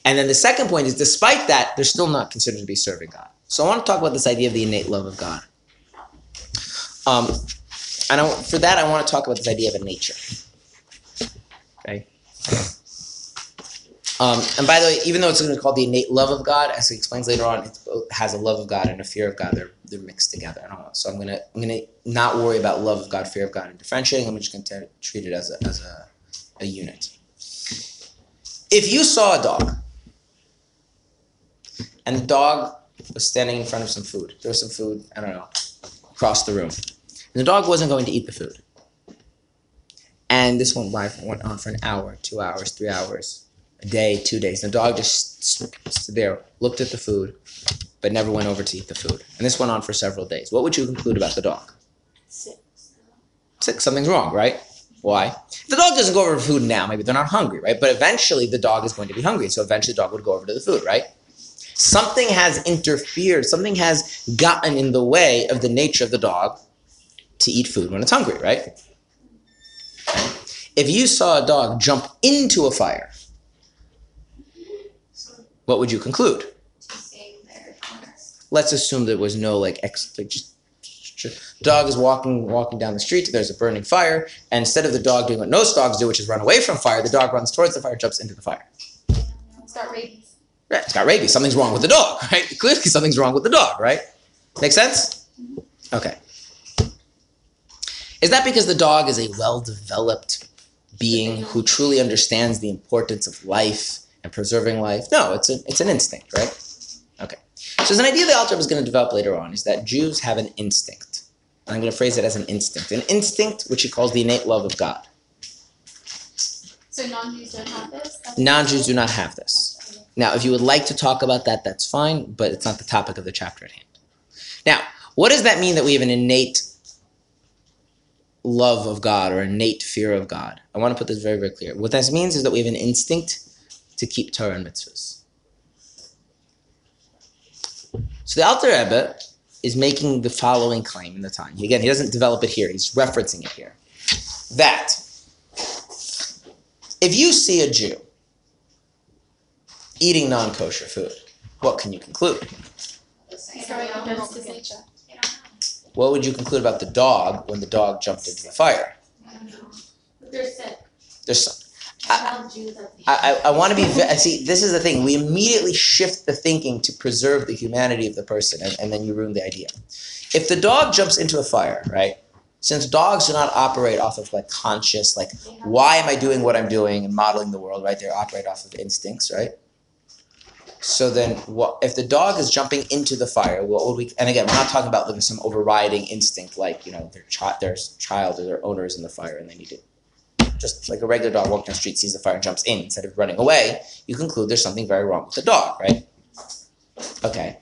[SPEAKER 1] And then the second point is, despite that, they're still not considered to be serving God. So I want to talk about this idea of the innate love of God. Um, and I, for that, I want to talk about this idea of a nature. Okay. Um, and by the way, even though it's going to be called the innate love of God, as he explains later on, it has a love of God and a fear of God. They're they're mixed together. I don't know. So I'm gonna I'm gonna not worry about love of God, fear of God, and differentiating. I'm just gonna treat it as a as a, a unit. If you saw a dog, and the dog was standing in front of some food, there was some food. I don't know, across the room, and the dog wasn't going to eat the food. And this went went on for an hour, two hours, three hours a day, two days. And the dog just stood there, looked at the food, but never went over to eat the food. And this went on for several days. What would you conclude about the dog?
[SPEAKER 3] Sick.
[SPEAKER 1] Sick. Something's wrong, right? Why? If the dog doesn't go over to food now, maybe they're not hungry, right? But eventually the dog is going to be hungry. So eventually the dog would go over to the food, right? Something has interfered, something has gotten in the way of the nature of the dog to eat food when it's hungry, right? If you saw a dog jump into a fire, what would you conclude?
[SPEAKER 2] To save their owners.
[SPEAKER 1] Let's assume there was no like ex like just, dog is walking walking down the street. There's a burning fire, and instead of the dog doing what most dogs do, which is run away from fire, the dog runs towards the fire, jumps into the fire.
[SPEAKER 6] Start rabies.
[SPEAKER 1] Right, it's got rabies. Something's wrong with the dog, right? Clearly, something's wrong with the dog, right? Make sense? Okay. Is that because the dog is a well-developed being who truly understands the importance of life and preserving life? No, it's a, it's an instinct, right? So there's an idea the Alter is going to develop later on is that Jews have an instinct. And I'm going to phrase it as an instinct. An instinct which he calls the innate love of God.
[SPEAKER 6] So non-Jews don't have this? That's-
[SPEAKER 1] Non-Jews do not have this. Now, if you would like to talk about that, that's fine, but it's not the topic of the chapter at hand. Now, what does that mean that we have an innate love of God or innate fear of God? I want to put this very, very clear. What this means is that we have an instinct to keep Torah and mitzvahs. So the Alter Rebbe is making the following claim in the Tanya. Again, he doesn't develop it here; he's referencing it here. That if you see a Jew eating non-kosher food, what can you conclude?
[SPEAKER 6] It's going against his nature.
[SPEAKER 2] They don't know.
[SPEAKER 1] What would you conclude about the dog when the dog jumped into the fire?
[SPEAKER 2] I don't know.
[SPEAKER 4] They're sick. I.
[SPEAKER 1] I, I, want to be see this is the thing we immediately shift the thinking to preserve the humanity of the person and, and then you ruin the idea if the dog jumps into a fire right since dogs do not operate off of like conscious like why am i doing what i'm doing and modeling the world right they operate off of instincts right so then what if the dog is jumping into the fire what would we and again we're not talking about like some overriding instinct like you know their child their child or their owner is in the fire and they need to just like a regular dog walking the street sees the fire and jumps in instead of running away, you conclude there's something very wrong with the dog, right? Okay.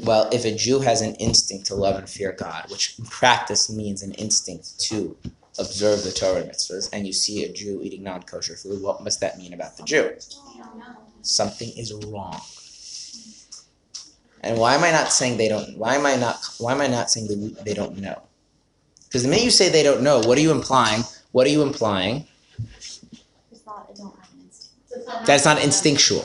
[SPEAKER 1] Well, if a Jew has an instinct to love and fear God, which in practice means an instinct to observe the Torah and mitzvahs, and you see a Jew eating non kosher food, what must that mean about the Jew? Something is wrong. And why am I not saying they don't? Why am I not? Why am I not saying they, they don't know? Because the minute you say they don't know, what are you implying? What are you implying?
[SPEAKER 3] It's not, I don't have an instinct.
[SPEAKER 1] That's not instinctual.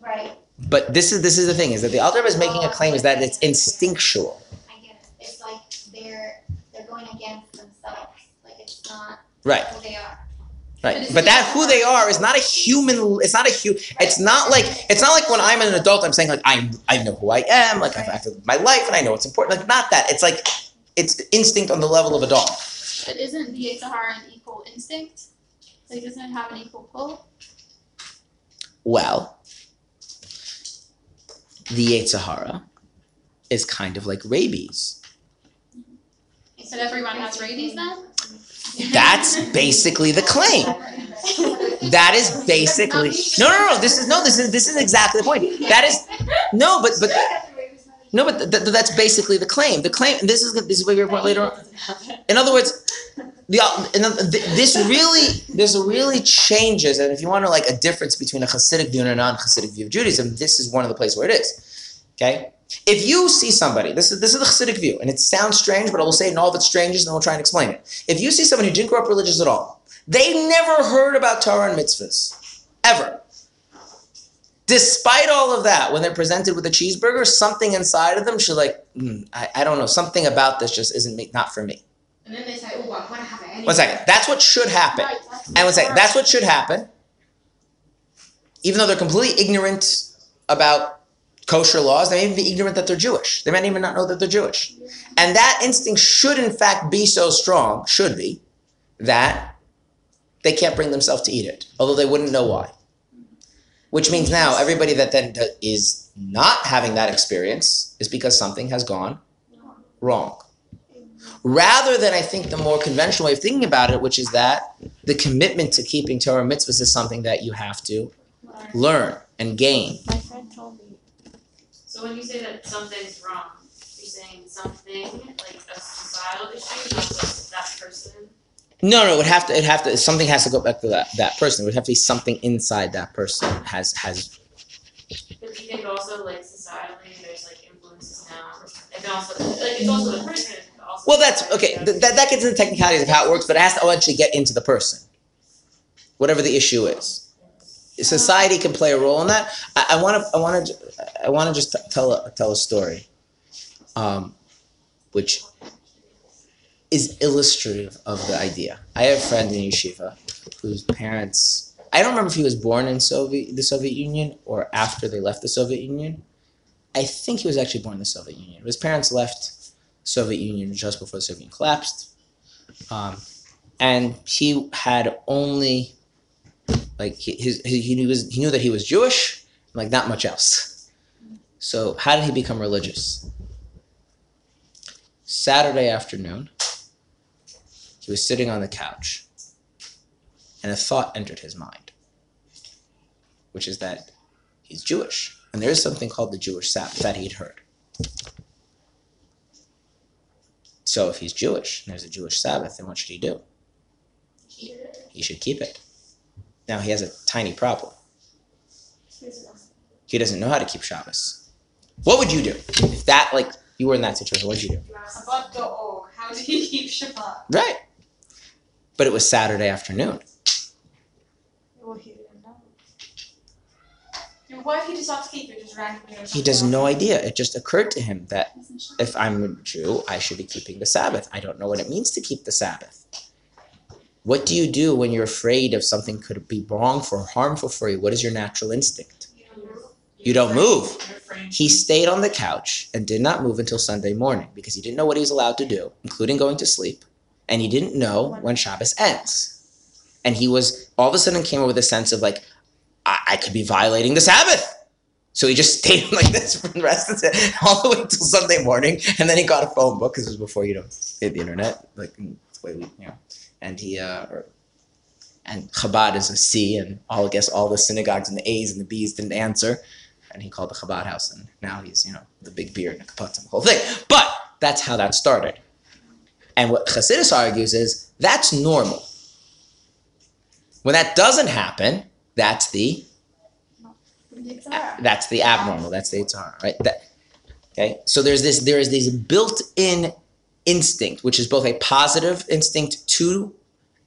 [SPEAKER 2] Right,
[SPEAKER 1] But this is this is the thing is that the Alter is making a claim is that it's instinctual.
[SPEAKER 2] I get it. It's like they're, they're going against themselves. Like it's not
[SPEAKER 1] Right.
[SPEAKER 2] who they are.
[SPEAKER 1] Right. But that who they are is not a human it's not a hu it's not like it's not like when I'm an adult I'm saying like I I know who I am, like I have to live my life and I know what's important. Like not that. It's like it's instinct on the level of a dog.
[SPEAKER 6] But isn't the Yetzer Hara an equal instinct? Like, doesn't it have an equal pull?
[SPEAKER 1] Well, the Yetzer Hara is kind of like rabies.
[SPEAKER 6] That everyone has rabies then?
[SPEAKER 1] That's basically the claim. That is basically no, no, no. This is no. This is this is exactly the point. That is no, but but no, but th- th- that's basically the claim. The claim. This is this is what your point later on. In other words, the other, this really this really changes. And if you want to like a difference between a Hasidic view and a non-Hasidic view of Judaism, this is one of the places where it is. Okay. If you see somebody, this is this is the Hasidic view, and it sounds strange, but I will say it in all of its strangeness, and we'll try and explain it. If you see somebody who didn't grow up religious at all, they never heard about Torah and mitzvahs, ever. Despite all of that, when they're presented with a cheeseburger, something inside of them should like, "Hmm, I, I don't know, something about this just isn't me, not for me.
[SPEAKER 8] And then they say, oh, I want to have it anyway.
[SPEAKER 1] One second, that's what should happen.
[SPEAKER 6] Right,
[SPEAKER 1] And one second, that's what should happen. even though they're completely ignorant about kosher laws, they may even be ignorant that they're Jewish. They might even not know that they're Jewish. And that instinct should, in fact, be so strong, should be, that they can't bring themselves to eat it, although they wouldn't know why. Which means now everybody that then do- is not having that experience is because something has gone wrong. Rather than, I think, the more conventional way of thinking about it, which is that the commitment to keeping Torah mitzvahs is something that you have to learn and gain.
[SPEAKER 3] My friend told me.
[SPEAKER 4] So when you say that something's wrong, you're saying something like a societal issue, not just that person.
[SPEAKER 1] No, no, it would have to. It have to. Something has to go back to that that person. It would have to be something inside that person has has.
[SPEAKER 4] But do you think also like societally, there's like influences now, and also like it's also the person. also
[SPEAKER 1] Well, that's okay. Th- that that gets into the technicalities of how it works, but it has to eventually get into the person, whatever the issue is. Society can play a role in that. I want to. I want to. I want to just t- tell a tell a story, um, which is illustrative of the idea. I have a friend in yeshiva whose parents. I don't remember if he was born in Soviet the Soviet Union or after they left the Soviet Union. I think he was actually born in the Soviet Union. His parents left Soviet Union just before the Soviet Union collapsed. Um, and he had only like he, his, he, he knew that he was Jewish, like not much else. So how did he become religious? Saturday afternoon, he was sitting on the couch, and a thought entered his mind, which is that he's Jewish, and there is something called the Jewish Sabbath that he'd heard. So if he's Jewish and there's a Jewish Sabbath, then what should he do? He should keep it. Now he has a tiny problem. He doesn't know how to keep Shabbos. What would you do if that like you were in that situation? What would you do?
[SPEAKER 8] How do you keep Shabbat?
[SPEAKER 1] Right. But it was Saturday afternoon.
[SPEAKER 3] Well, he didn't know.
[SPEAKER 8] What if he keep it just randomly? or
[SPEAKER 1] He has no idea. It just occurred to him that if I'm a Jew, I should be keeping the Sabbath. I don't know what it means to keep the Sabbath. What do you do when you're afraid of something could be wrong for harmful for you? What is your natural instinct? You don't move. He stayed on the couch and did not move until Sunday morning because he didn't know what he was allowed to do, including going to sleep, and he didn't know when Shabbos ends. And he was all of a sudden came up with a sense of like, I, I could be violating the Sabbath. So he just stayed like this for the rest of the day, all the way until Sunday morning, and then he got a phone book because it was before you know the internet, like mm, way you know, and he uh, and Chabad is a C, and all I guess all the synagogues and the A's and the B's didn't answer, and he called the Chabad house, and now he's you know the big beard and the kaputzim, the whole thing. But that's how that started. And what Chassidus argues is that's normal. When that doesn't happen, that's the that's the abnormal. That's the Yetzer Hara, right? That, okay. So there's this there is this built-in instinct, which is both a positive instinct to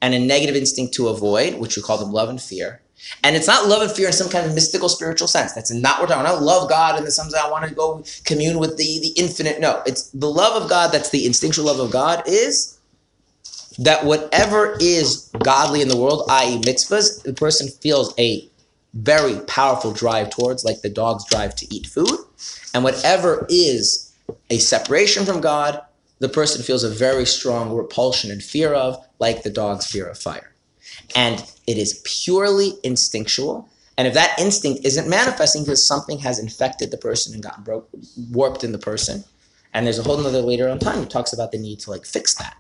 [SPEAKER 1] and a negative instinct to avoid, which we call them love and fear. And it's not love and fear in some kind of mystical spiritual sense. That's not what we're talking. I love God in the sense that I want to go commune with the the infinite. No, it's the love of God. That's the instinctual love of God. Is that whatever is godly in the world, i.e., mitzvahs, the person feels a very powerful drive towards, like the dog's drive to eat food. And whatever is a separation from God, the person feels a very strong repulsion and fear of, like the dog's fear of fire. And it is purely instinctual. And if that instinct isn't manifesting because something has infected the person and gotten broke, warped in the person, and there's a whole nother later on time that talks about the need to like fix that.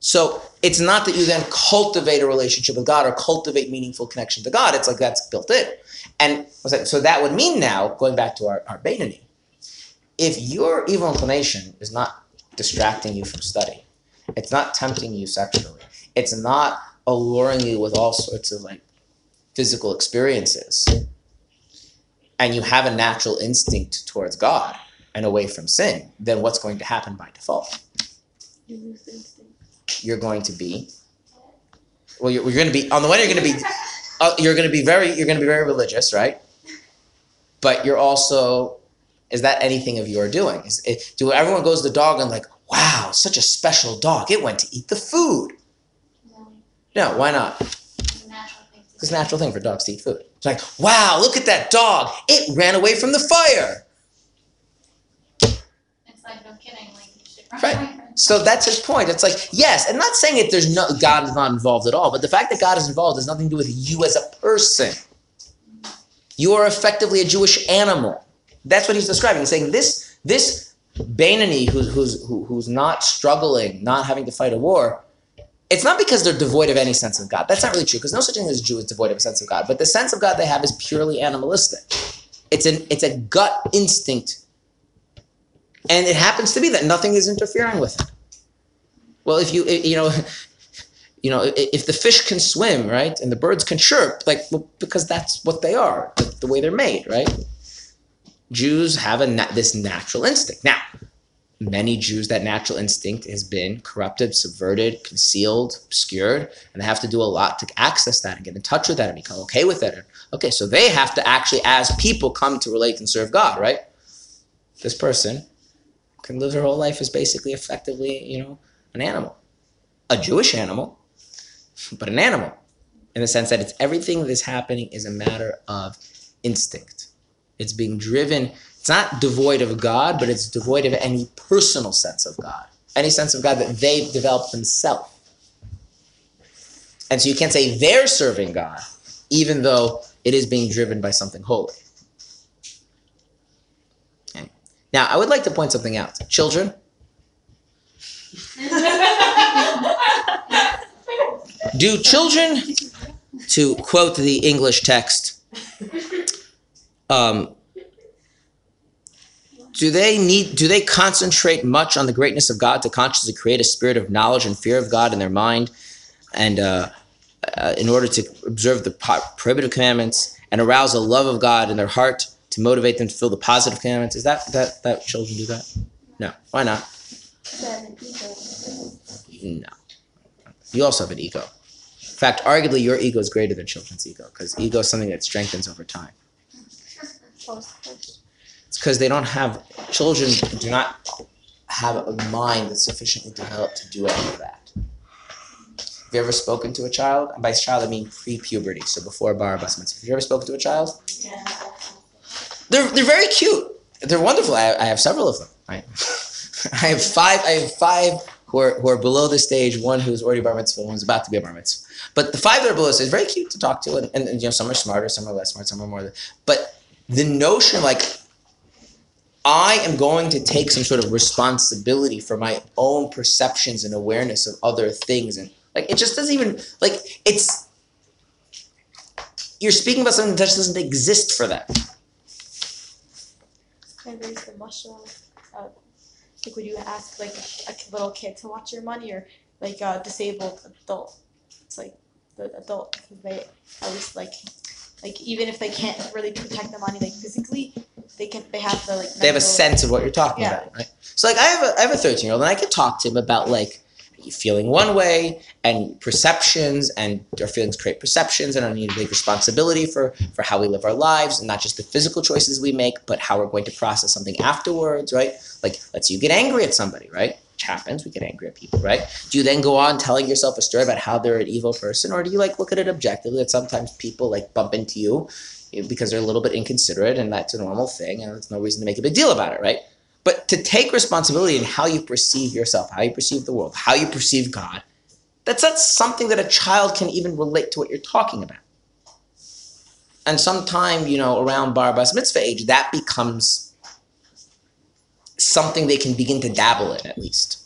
[SPEAKER 1] So it's not that you then cultivate a relationship with God or cultivate meaningful connection to God. It's like that's built in. And so that would mean now, going back to our, our Beinoni, if your evil inclination is not distracting you from study, it's not tempting you sexually, it's not alluring you with all sorts of like physical experiences, and you have a natural instinct towards God and away from sin, then what's going to happen by default?
[SPEAKER 3] You lose instinct.
[SPEAKER 1] You're going to be well. You're, you're going to be on the one. You're going to be uh, you're going to be very you're going to be very religious, right? But you're also is that anything of your doing? Is it, do everyone goes to the dog and like, wow, such a special dog. It went to eat the food.
[SPEAKER 2] No,
[SPEAKER 1] why not?
[SPEAKER 2] it's a natural thing
[SPEAKER 1] It's a natural thing for dogs to eat food. It's like, wow, look at that dog. It ran away from the fire.
[SPEAKER 2] It's like, no kidding, like you should run
[SPEAKER 1] Right.
[SPEAKER 2] away from it.
[SPEAKER 1] So that's his point. It's like, yes, and not saying that there's no God is not involved at all, but the fact that God is involved has nothing to do with you as a person. You are effectively a Jewish animal. That's what he's describing. He's saying this this Beinoni who's who's who, who's not struggling, not having to fight a war, it's not because they're devoid of any sense of God. That's not really true, because no such thing as a Jew is devoid of a sense of God. But the sense of God they have is purely animalistic. It's an it's a gut instinct. And it happens to be that nothing is interfering with it. Well, if you you know, you know, if the fish can swim, right, and the birds can chirp, like well, because that's what they are, the, the way they're made, right? Jews have a na- this natural instinct. Now, many Jews, that natural instinct has been corrupted, subverted, concealed, obscured, and they have to do a lot to access that and get in touch with that and become okay with it. Okay, so they have to actually, as people, come to relate and serve God, right? This person can live their whole life as basically, effectively, you know, an animal, a Jewish animal, but an animal, in the sense that it's everything that is happening is a matter of instinct. It's being driven. It's not devoid of God, but it's devoid of any personal sense of God, any sense of God that they've developed themselves. And so you can't say they're serving God, even though it is being driven by something holy. Okay. Now, I would like to point something out. Children, do children, to quote the English text, um, do they need do they concentrate much on the greatness of god to consciously create a spirit of knowledge and fear of god in their mind and uh, uh, in order to observe the prohibitive commandments and arouse a love of god in their heart to motivate them to feel the positive commandments? Is that that that children do that? No. Why not? No. You also have an ego. In fact arguably your ego is greater than children's ego because ego is something that strengthens over time it's because they don't have children do not have a mind that's sufficiently developed to do any of that. Have you ever spoken to a child? And by child I mean pre-puberty, so before bar bas mitzvah. Have you ever spoken to a child?
[SPEAKER 8] Yeah.
[SPEAKER 1] They're they're very cute. They're wonderful. I, I have several of them. Right? I have five. I have five who are who are below the stage. One who's already bar mitzvah. One's about to be a bar mitzvah. But the five that are below this is very cute to talk to, and, and, and, you know some are smarter, some are less smart, some are more. But the notion like I am going to take some sort of responsibility for my own perceptions and awareness of other things, and like it just doesn't even like it's. You're speaking about something that just doesn't exist for.
[SPEAKER 3] Kind of raise the muscle. Uh, like would you ask like a little kid to watch your money or like a disabled adult? It's like the adult they at least like like even if they can't really protect the money like physically, they can they have the like
[SPEAKER 1] they have a sense of what you're talking
[SPEAKER 3] Yeah.
[SPEAKER 1] about, right? So like I have a I have a 13 year old and I can talk to him about like feeling one way and perceptions and our feelings create perceptions and I need to take responsibility for for how we live our lives and not just the physical choices we make, but how we're going to process something afterwards, right? Like let's you get angry at somebody, right? Which happens, we get angry at people, right? Do you then go on telling yourself a story about how they're an evil person, or do you like look at it objectively that sometimes people like bump into you because they're a little bit inconsiderate and that's a normal thing and there's no reason to make a big deal about it, right? But to take responsibility in how you perceive yourself, how you perceive the world, how you perceive God, that's not something that a child can even relate to what you're talking about. And sometime, you know, around bar bas mitzvah age, that becomes something they can begin to dabble in at least.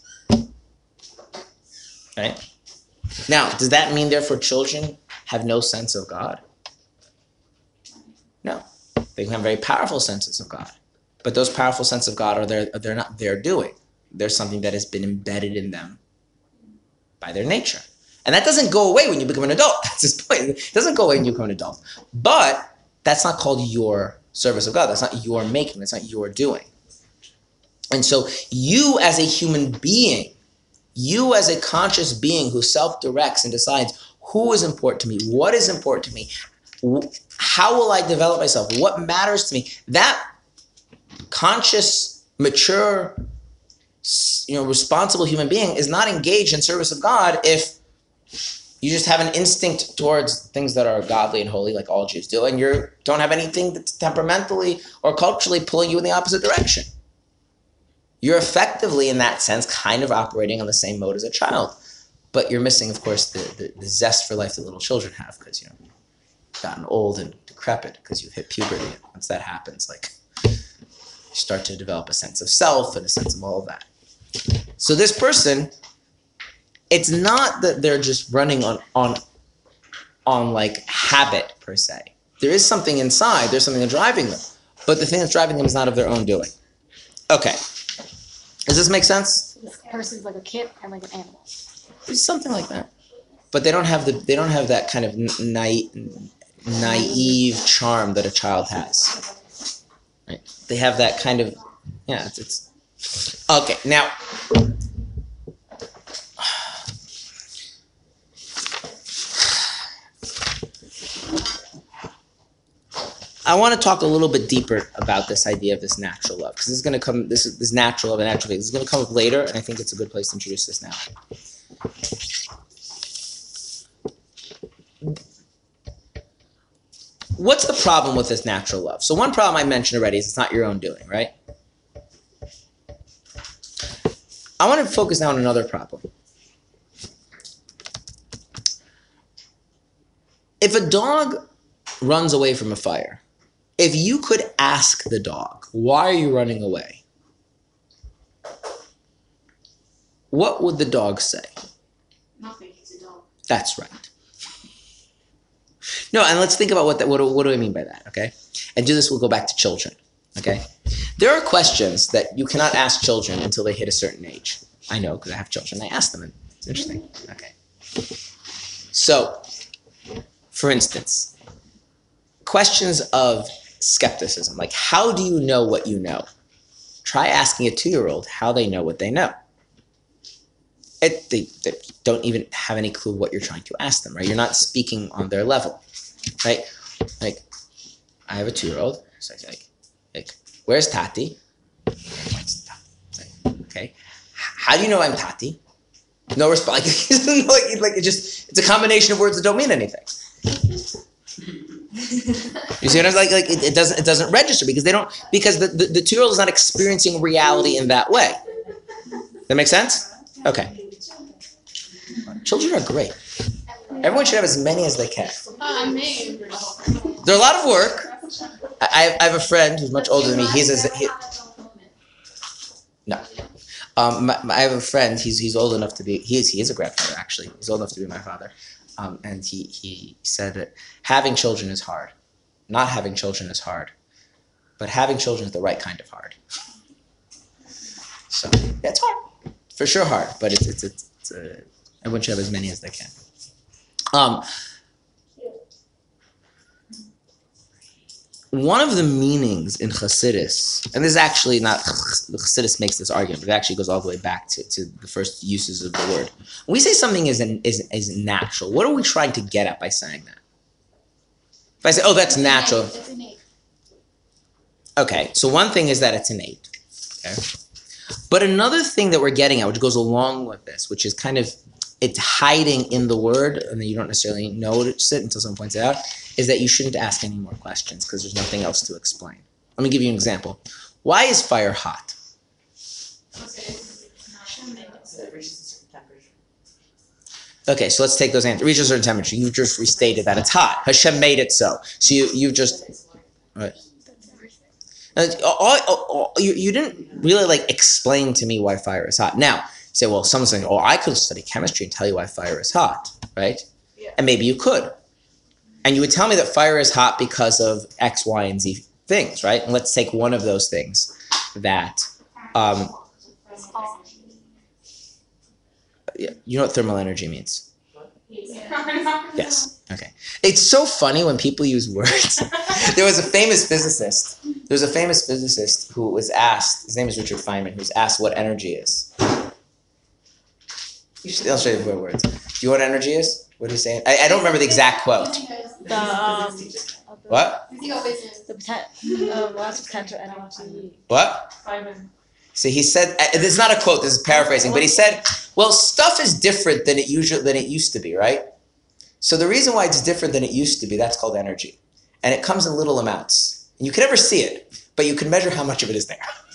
[SPEAKER 1] Right? Now, does that mean therefore children have no sense of God? They can have very powerful senses of God. But those powerful senses of God are there they're not their doing. There's something that has been embedded in them by their nature. And that doesn't go away when you become an adult. That's his point. It doesn't go away when you become an adult. But that's not called your service of God. That's not your making. That's not your doing. And so you as a human being, you as a conscious being who self-directs and decides who is important to me, what is important to me, how will I develop myself, what matters to me, that conscious, mature, you know, responsible human being is not engaged in service of God if you just have an instinct towards things that are godly and holy, like all Jews do, and you don't have anything that's temperamentally or culturally pulling you in the opposite direction. You're effectively, in that sense, kind of operating on the same mode as a child, but you're missing, of course, the, the, the zest for life that little children have because you know gotten old and decrepit because you've hit puberty. And once that happens, like you start to develop a sense of self and a sense of all of that. So this person it's not that they're just running on on on like habit per se. There is something inside. There's something driving them, but the thing that's driving them is not of their own doing. Okay, does this make sense?
[SPEAKER 3] This person's like a kid and like an animal.
[SPEAKER 1] Something like that, but they don't have the they don't have that kind of naive naive charm that a child has. Right? They have that kind of yeah. It's, it's okay now. I want to talk a little bit deeper about this idea of this natural love because this is going to come. This is this natural love and natural faith. This is going to come up later, and I think it's a good place to introduce this now. What's the problem with this natural love? So one problem I mentioned already is it's not your own doing, right? I want to focus now on another problem. If a dog runs away from a fire, if you could ask the dog, why are you running away? What would the dog say?
[SPEAKER 5] Nothing, he's a dog.
[SPEAKER 1] That's right. No, and let's think about what that. What, do- what do I mean by that? Okay, and do this. We'll go back to children. Okay, there are questions that you cannot ask children until they hit a certain age. I know because I have children. I ask them, and it's interesting. Okay, so for instance, questions of skepticism, like how do you know what you know? Try asking a two-year-old how they know what they know. It, they, they don't even have any clue what you're trying to ask them, right? You're not speaking on their level, right? Like, I have a two-year-old, so I like, like, where's Tati? Okay, how do you know I'm Tati? No response. Like, like it just it's a combination of words that don't mean anything. You see what I'm like? Like it, it doesn't it doesn't register because they don't because the, the, the two year old is not experiencing reality in that way. That makes sense? Okay. Children are great. Everyone should have as many as they can. They're a lot of work. I, I have- a friend who's much older than me. He's a, he, um, my, my- I have a friend. He's he's old enough to be. He is he is a grandfather actually. He's old enough to be my father. Um, and he he said that having children is hard. Not having children is hard, but having children is the right kind of hard. So it's hard, for sure hard. But it's it's it's, it's uh, everyone should have as many as they can. Um, one of the meanings in Hasidus, and this is actually not Hasidus makes this argument, but it actually goes all the way back to, to the first uses of the word. When we say something is, an, is is natural, what are we trying to get at by saying that? If I say, "Oh, that's natural," okay. So one thing is that it's innate. Okay, but another thing that we're getting at, which goes along with this, which is kind of it's hiding in the word, and then you don't necessarily notice it until someone points it out, is that you shouldn't ask any more questions because there's nothing else to explain. Let me give you an example. Why is fire hot? Okay, so let's take those answers. Reach a certain temperature. You just restated that it's hot. Hashem made it so. So you you just uh, all, all- all- you, you didn't really like explain to me why fire is hot. Now say, well, someone's saying, oh, I could study chemistry and tell you why fire is hot, right?
[SPEAKER 3] Yeah.
[SPEAKER 1] And maybe you could, and you would tell me that fire is hot because of X, Y, and Z things, right? And let's take one of those things that um, yeah, you know what thermal energy means. Yes. Okay. It's so funny when people use words. there was a famous physicist. There was a famous physicist who was asked. His name is Richard Feynman. Who was asked what energy is. You should, I'll show you the words. Do you know what energy is? What did he say? I, I don't remember the exact quote.
[SPEAKER 3] The um,
[SPEAKER 1] What?
[SPEAKER 3] The poten- uh, lots of potential energy.
[SPEAKER 1] What? So he said. uh, This is not a quote. This is paraphrasing. But he said, "Well, stuff is different than it usually than it used to be, right? So the reason why it's different than it used to be, that's called energy. And it comes in little amounts. And you can never see it, but you can measure how much of it is there.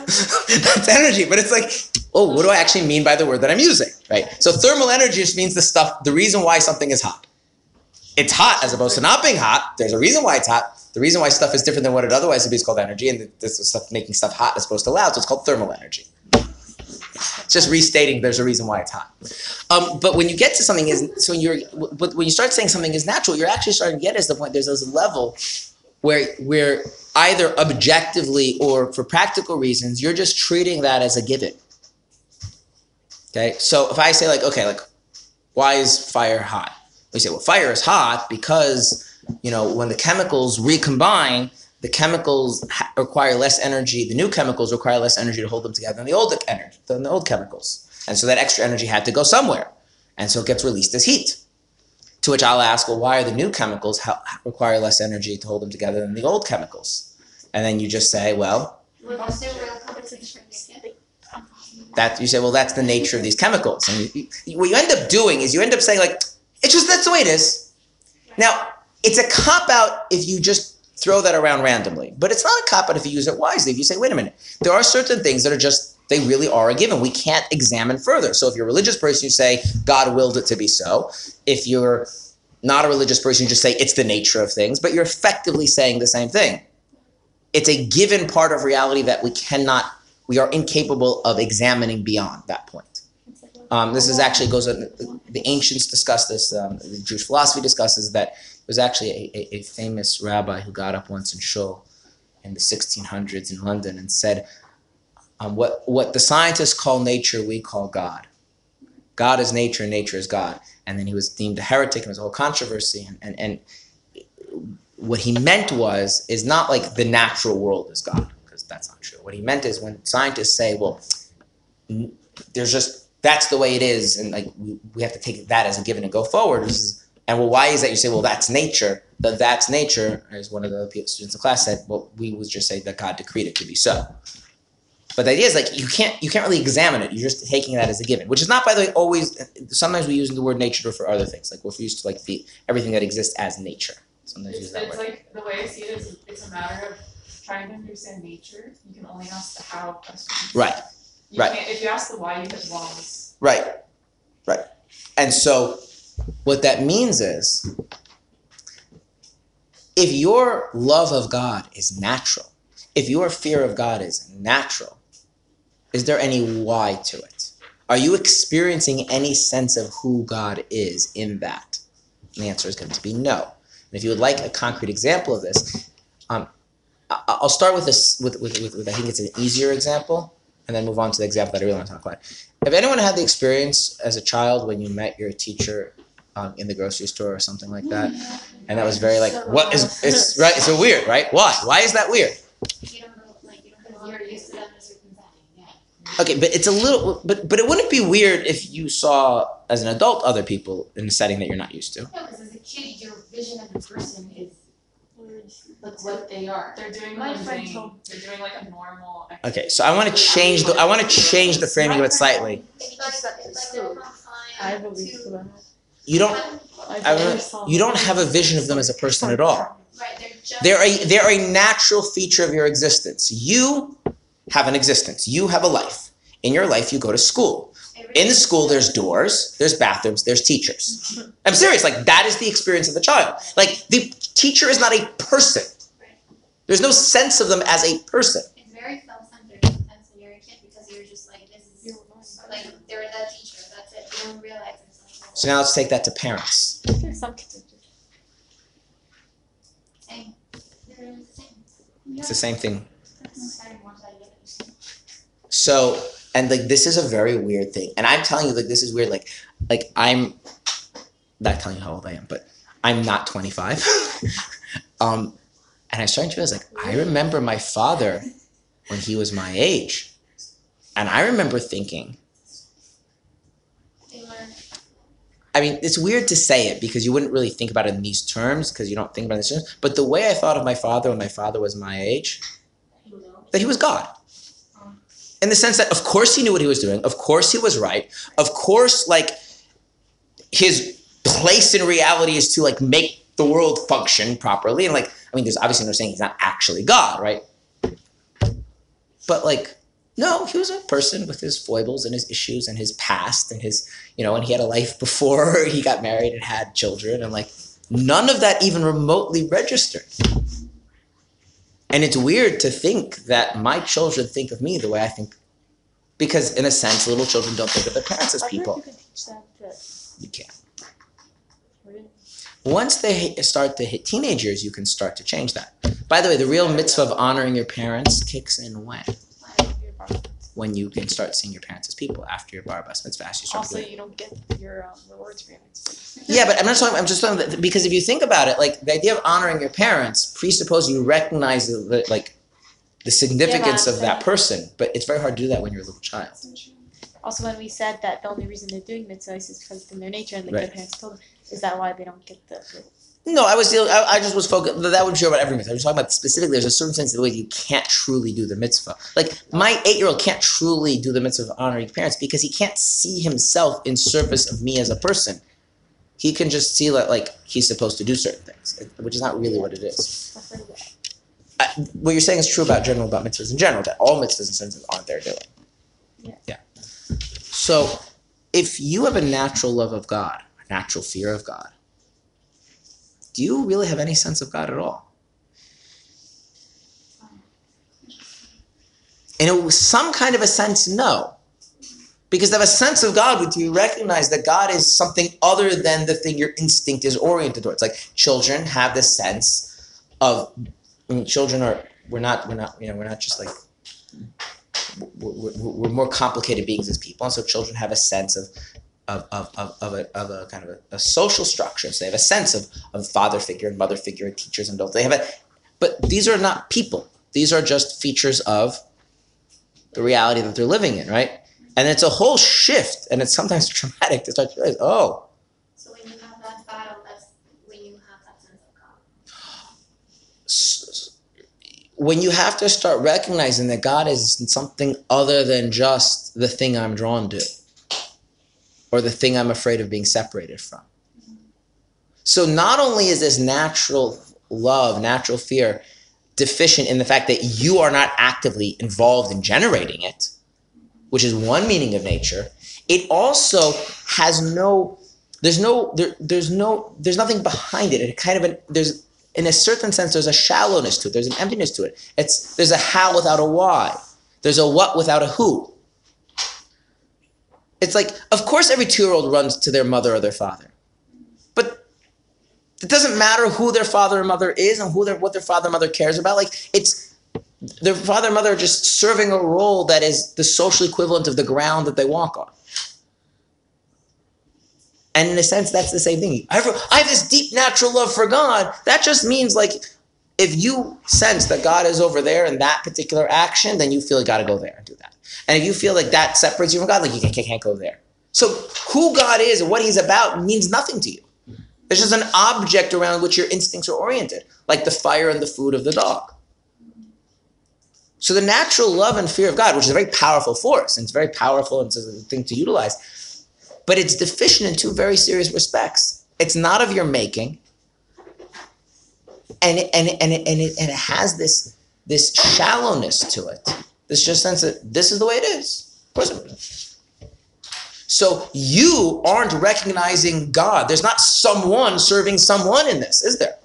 [SPEAKER 1] that's energy, but it's like, oh, what do I actually mean by the word that I'm using? Right? So thermal energy just means the stuff, the reason why something is hot. It's hot as opposed to not being hot. There's a reason why it's hot. The reason why stuff is different than what it otherwise would be is called energy, and this is stuff making stuff hot as opposed to loud, so it's called thermal energy. It's just restating there's a reason why it's hot. Um, but when you get to something is so when you're when you start saying something is natural, you're actually starting to get is the point there's this level where where either objectively or for practical reasons, you're just treating that as a given. Okay, so if I say like, okay, like, why is fire hot? We say, well, fire is hot because you know when the chemicals recombine, the chemicals ha- require less energy. The new chemicals require less energy to hold them together than the old energy, than the old chemicals, and so that extra energy had to go somewhere, and so it gets released as heat. To which I'll ask, well, why are the new chemicals require less energy to hold them together than the old chemicals? And then you just say, well,
[SPEAKER 2] Was there real competition?
[SPEAKER 1] that you say, well, that's the nature of these chemicals. And you, you- what you end up doing is you end up saying, like, it's just that's the way it is. Now, it's a cop out if you just throw that around randomly, but it's not a cop out if you use it wisely. If you say, wait a minute, there are certain things that are just they really are a given. We can't examine further. So if you're a religious person, you say God willed it to be so. If you're not a religious person, you just say it's the nature of things, but you're effectively saying the same thing. It's a given part of reality that we cannot we are incapable of examining beyond that point. Um, this is actually goes on. The, the ancients discuss this. Um, the Jewish philosophy discusses that there was actually a, a, a famous rabbi who got up once in shul in the 1600s in London and said, um, "What what the scientists call nature, we call God. God is nature, and nature is God." And then he was deemed a heretic, and was a whole controversy. And, and and what he meant was is not like the natural world is God because that's not true. What he meant is when scientists say, "Well." there's just that's the way it is and like we, we have to take that as a given and go forward is- and well why is that you say well that's nature that that's nature as one of the students in class said well we would just say that god decreed it to be so but the idea is like you can't you can't really examine it you're just taking that as a given which is not by the way always sometimes we use the word nature for other things like we're used to like the everything that exists as nature sometimes
[SPEAKER 7] It's,
[SPEAKER 1] use that
[SPEAKER 7] it's
[SPEAKER 1] word
[SPEAKER 7] like, the way I see it is, it's a matter of trying to understand nature, you can only ask the how questions.
[SPEAKER 1] Right,
[SPEAKER 7] You
[SPEAKER 1] right.
[SPEAKER 7] can't, if you ask the why, you hit walls.
[SPEAKER 1] Right, right. And so, what that means is if your love of God is natural, if your fear of God is natural, is there any why to it? Are you experiencing any sense of who God is in that? And the answer is going to be no. And if you would like a concrete example of this, um, I'll start with this. With, with, with, with I think it's an easier example, and then move on to the example that I really want to talk about. Have anyone had the experience as a child when you met your teacher um, in the grocery store or something like that, and that was very like, what is it's right? It's so weird, right? Why? Why is that weird?
[SPEAKER 2] You don't know, like, you don't know.
[SPEAKER 4] You're used to them as certain setting, yeah.
[SPEAKER 1] Okay, but it's a little, but but it wouldn't be weird if you saw as an adult other people in a setting that you're not used to.
[SPEAKER 4] No, because as a kid, your vision of the person is like what they are.
[SPEAKER 7] They're doing
[SPEAKER 3] My
[SPEAKER 7] the
[SPEAKER 3] friend told-
[SPEAKER 7] they're doing like a normal.
[SPEAKER 1] Okay, so I want to change the I want to change the framing of it slightly.
[SPEAKER 2] It's like, it's like going from
[SPEAKER 3] I
[SPEAKER 2] fine
[SPEAKER 3] believe
[SPEAKER 2] to-
[SPEAKER 3] so that.
[SPEAKER 1] You don't
[SPEAKER 3] I
[SPEAKER 1] I don't- you don't have a vision of them as a person at all.
[SPEAKER 2] Right, they're just.
[SPEAKER 1] They're a they're a natural feature of your existence. You have an existence. You have a life. In your life, you go to school. In the school, there's doors, there's bathrooms, there's teachers. I'm serious. Like that is the experience of the child. Like the teacher is not a person. There's no sense of them as a person.
[SPEAKER 2] It's very self-centered sometimes when you're a kid because you're just like, this is, like, they're the teacher, that's it, you don't realize it's.
[SPEAKER 1] So now let's take that to parents.
[SPEAKER 3] Some kids are just-
[SPEAKER 2] Same. They're the same.
[SPEAKER 1] It's the same thing.
[SPEAKER 2] Sorry, more than I get.
[SPEAKER 1] So and like this is a very weird thing. And I'm telling you, like this is weird. Like like I'm not telling you how old I am, but I'm not 25. um, and I started to realize like I remember my father when he was my age, and I remember thinking. I mean, it's weird to say it because you wouldn't really think about it in these terms because you don't think about it in these terms. But the way I thought of my father when my father was my age, that he was God. In the sense that, of course, he knew what he was doing. Of course, he was right. Of course, like his place in reality is to like make the world function properly. And like, I mean, there's obviously no saying he's not actually God, right? But like, no, he was a person with his foibles and his issues and his past and his, you know, and he had a life before he got married and had children and like none of that even remotely registered. And it's weird to think that my children think of me the way I think. Because in a sense, little children don't think of their parents as
[SPEAKER 3] I wonder if
[SPEAKER 1] people.
[SPEAKER 3] you that,
[SPEAKER 1] you can't.
[SPEAKER 3] Really?
[SPEAKER 1] Once they start to hit teenage years, you can start to change that. By the way, the real mitzvah of honoring your parents kicks in when? When you can start seeing your parents as people after your bar bas mitzvah. You start
[SPEAKER 3] Also, you don't get your um, rewards for your
[SPEAKER 1] Yeah, but I'm not talking. I'm just talking that, because if you think about it, like the idea of honoring your parents presupposes you recognize the, the like the significance
[SPEAKER 3] Yeah,
[SPEAKER 1] of that person. But it's very hard to do that when you're a little child.
[SPEAKER 3] Also, when we said that the only reason they're doing mitzvahs is because it's in their nature and like
[SPEAKER 1] Right.
[SPEAKER 3] their parents told them, is that why they don't get the?
[SPEAKER 1] No, I was dealing. I, I just was focused. That would be true about every mitzvah. I was talking about specifically. There's a certain sense of the way you can't truly do the mitzvah. Like my eight-year-old can't truly do the mitzvah of honoring parents because he can't see himself in service of me as a person. He can just see that like he's supposed to do certain things, which is not really what it is.
[SPEAKER 3] Stuff like that.
[SPEAKER 1] I, what you're saying is true about general about mitzvahs in general. That all mitzvahs in sense aren't there doing.
[SPEAKER 3] Yeah.
[SPEAKER 1] Yeah. So, if you have a natural love of God, a natural fear of God, do you really have any sense of God at all? And it was some kind of a sense, no. Because to have a sense of God would you recognize that God is something other than the thing your instinct is oriented towards. Like children have this sense of I mean, children are we're not we're not you know we're not just like we're, we're, we're more complicated beings as people, and so children have a sense of of, of, of, of, a, of a kind of a, a social structure. So they have a sense of, of father figure and mother figure, and teachers and adults. They have a, but these are not people. These are just features of the reality that they're living in, right? And it's a whole shift, and it's sometimes traumatic to start to realize, oh,
[SPEAKER 2] So when you have that battle, that's when you have that sense of God.
[SPEAKER 1] when you have to start recognizing that God is something other than just the thing I'm drawn to or the thing I'm afraid of being separated from. So not only is this natural love, natural fear deficient in the fact that you are not actively involved in generating it, which is one meaning of nature, it also has no there's no there, there's no there's nothing behind it. It kind of an, there's in a certain sense there's a shallowness to it. There's an emptiness to it. It's there's a how without a why. There's a what without a who. It's like of course every 2-year-old runs to their mother or their father. But it doesn't matter who their father and mother is and who their what their father and mother cares about. Like it's their father and mother are just serving a role that is the social equivalent of the ground that they walk on. And in a sense, that's the same thing. I have, I have this deep natural love for God. That just means like if you sense that God is over there in that particular action, then you feel you got to go there and do that. And if you feel like that separates you from God, like you can't, can't go there. So who God is and what He's about means nothing to you. It's just an object around which your instincts are oriented, like the fire and the food of the dog. So the natural love and fear of God, which is a very powerful force, and it's very powerful and it's a thing to utilize, but it's deficient in two very serious respects. It's not of your making, and and and and it, and it has this this shallowness to it. This just sense that this is the way it is. So you aren't recognizing God. There's not someone serving someone in this, is there?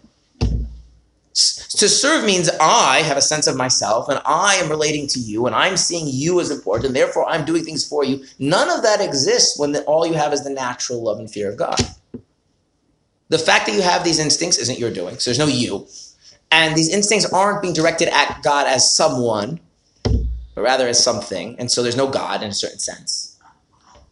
[SPEAKER 1] To serve means I have a sense of myself and I am relating to you and I'm seeing you as important and therefore I'm doing things for you. None of that exists when the, all you have is the natural love and fear of God. The fact that you have these instincts isn't your doing, so there's no you. And these instincts aren't being directed at God as someone, but rather as something. And so there's no God in a certain sense.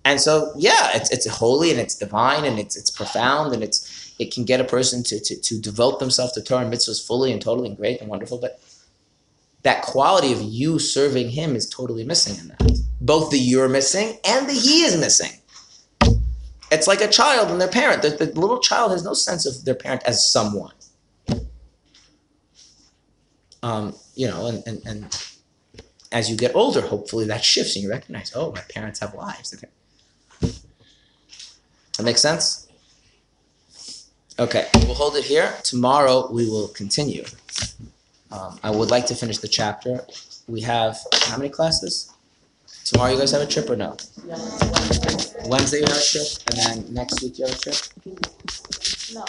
[SPEAKER 1] And so, yeah, it's, it's holy and it's divine and it's, it's profound and it's, it can get a person to, to, to devote themselves to Torah and mitzvahs fully and totally and great and wonderful. But that quality of you serving him is totally missing in that. Both the you're missing and the he is missing. It's like a child and their parent. The, the little child has no sense of their parent as someone. Um, you know, and, and, and as you get older, hopefully that shifts and you recognize, oh, my parents have lives. Okay. That makes sense? Okay, we'll hold it here. Tomorrow we will continue. Um, I would like to finish the chapter. We have how many classes? Tomorrow you guys have a trip or no?
[SPEAKER 5] Yeah, Wednesday.
[SPEAKER 1] Wednesday you have a trip, and then next week you have a trip.
[SPEAKER 3] No.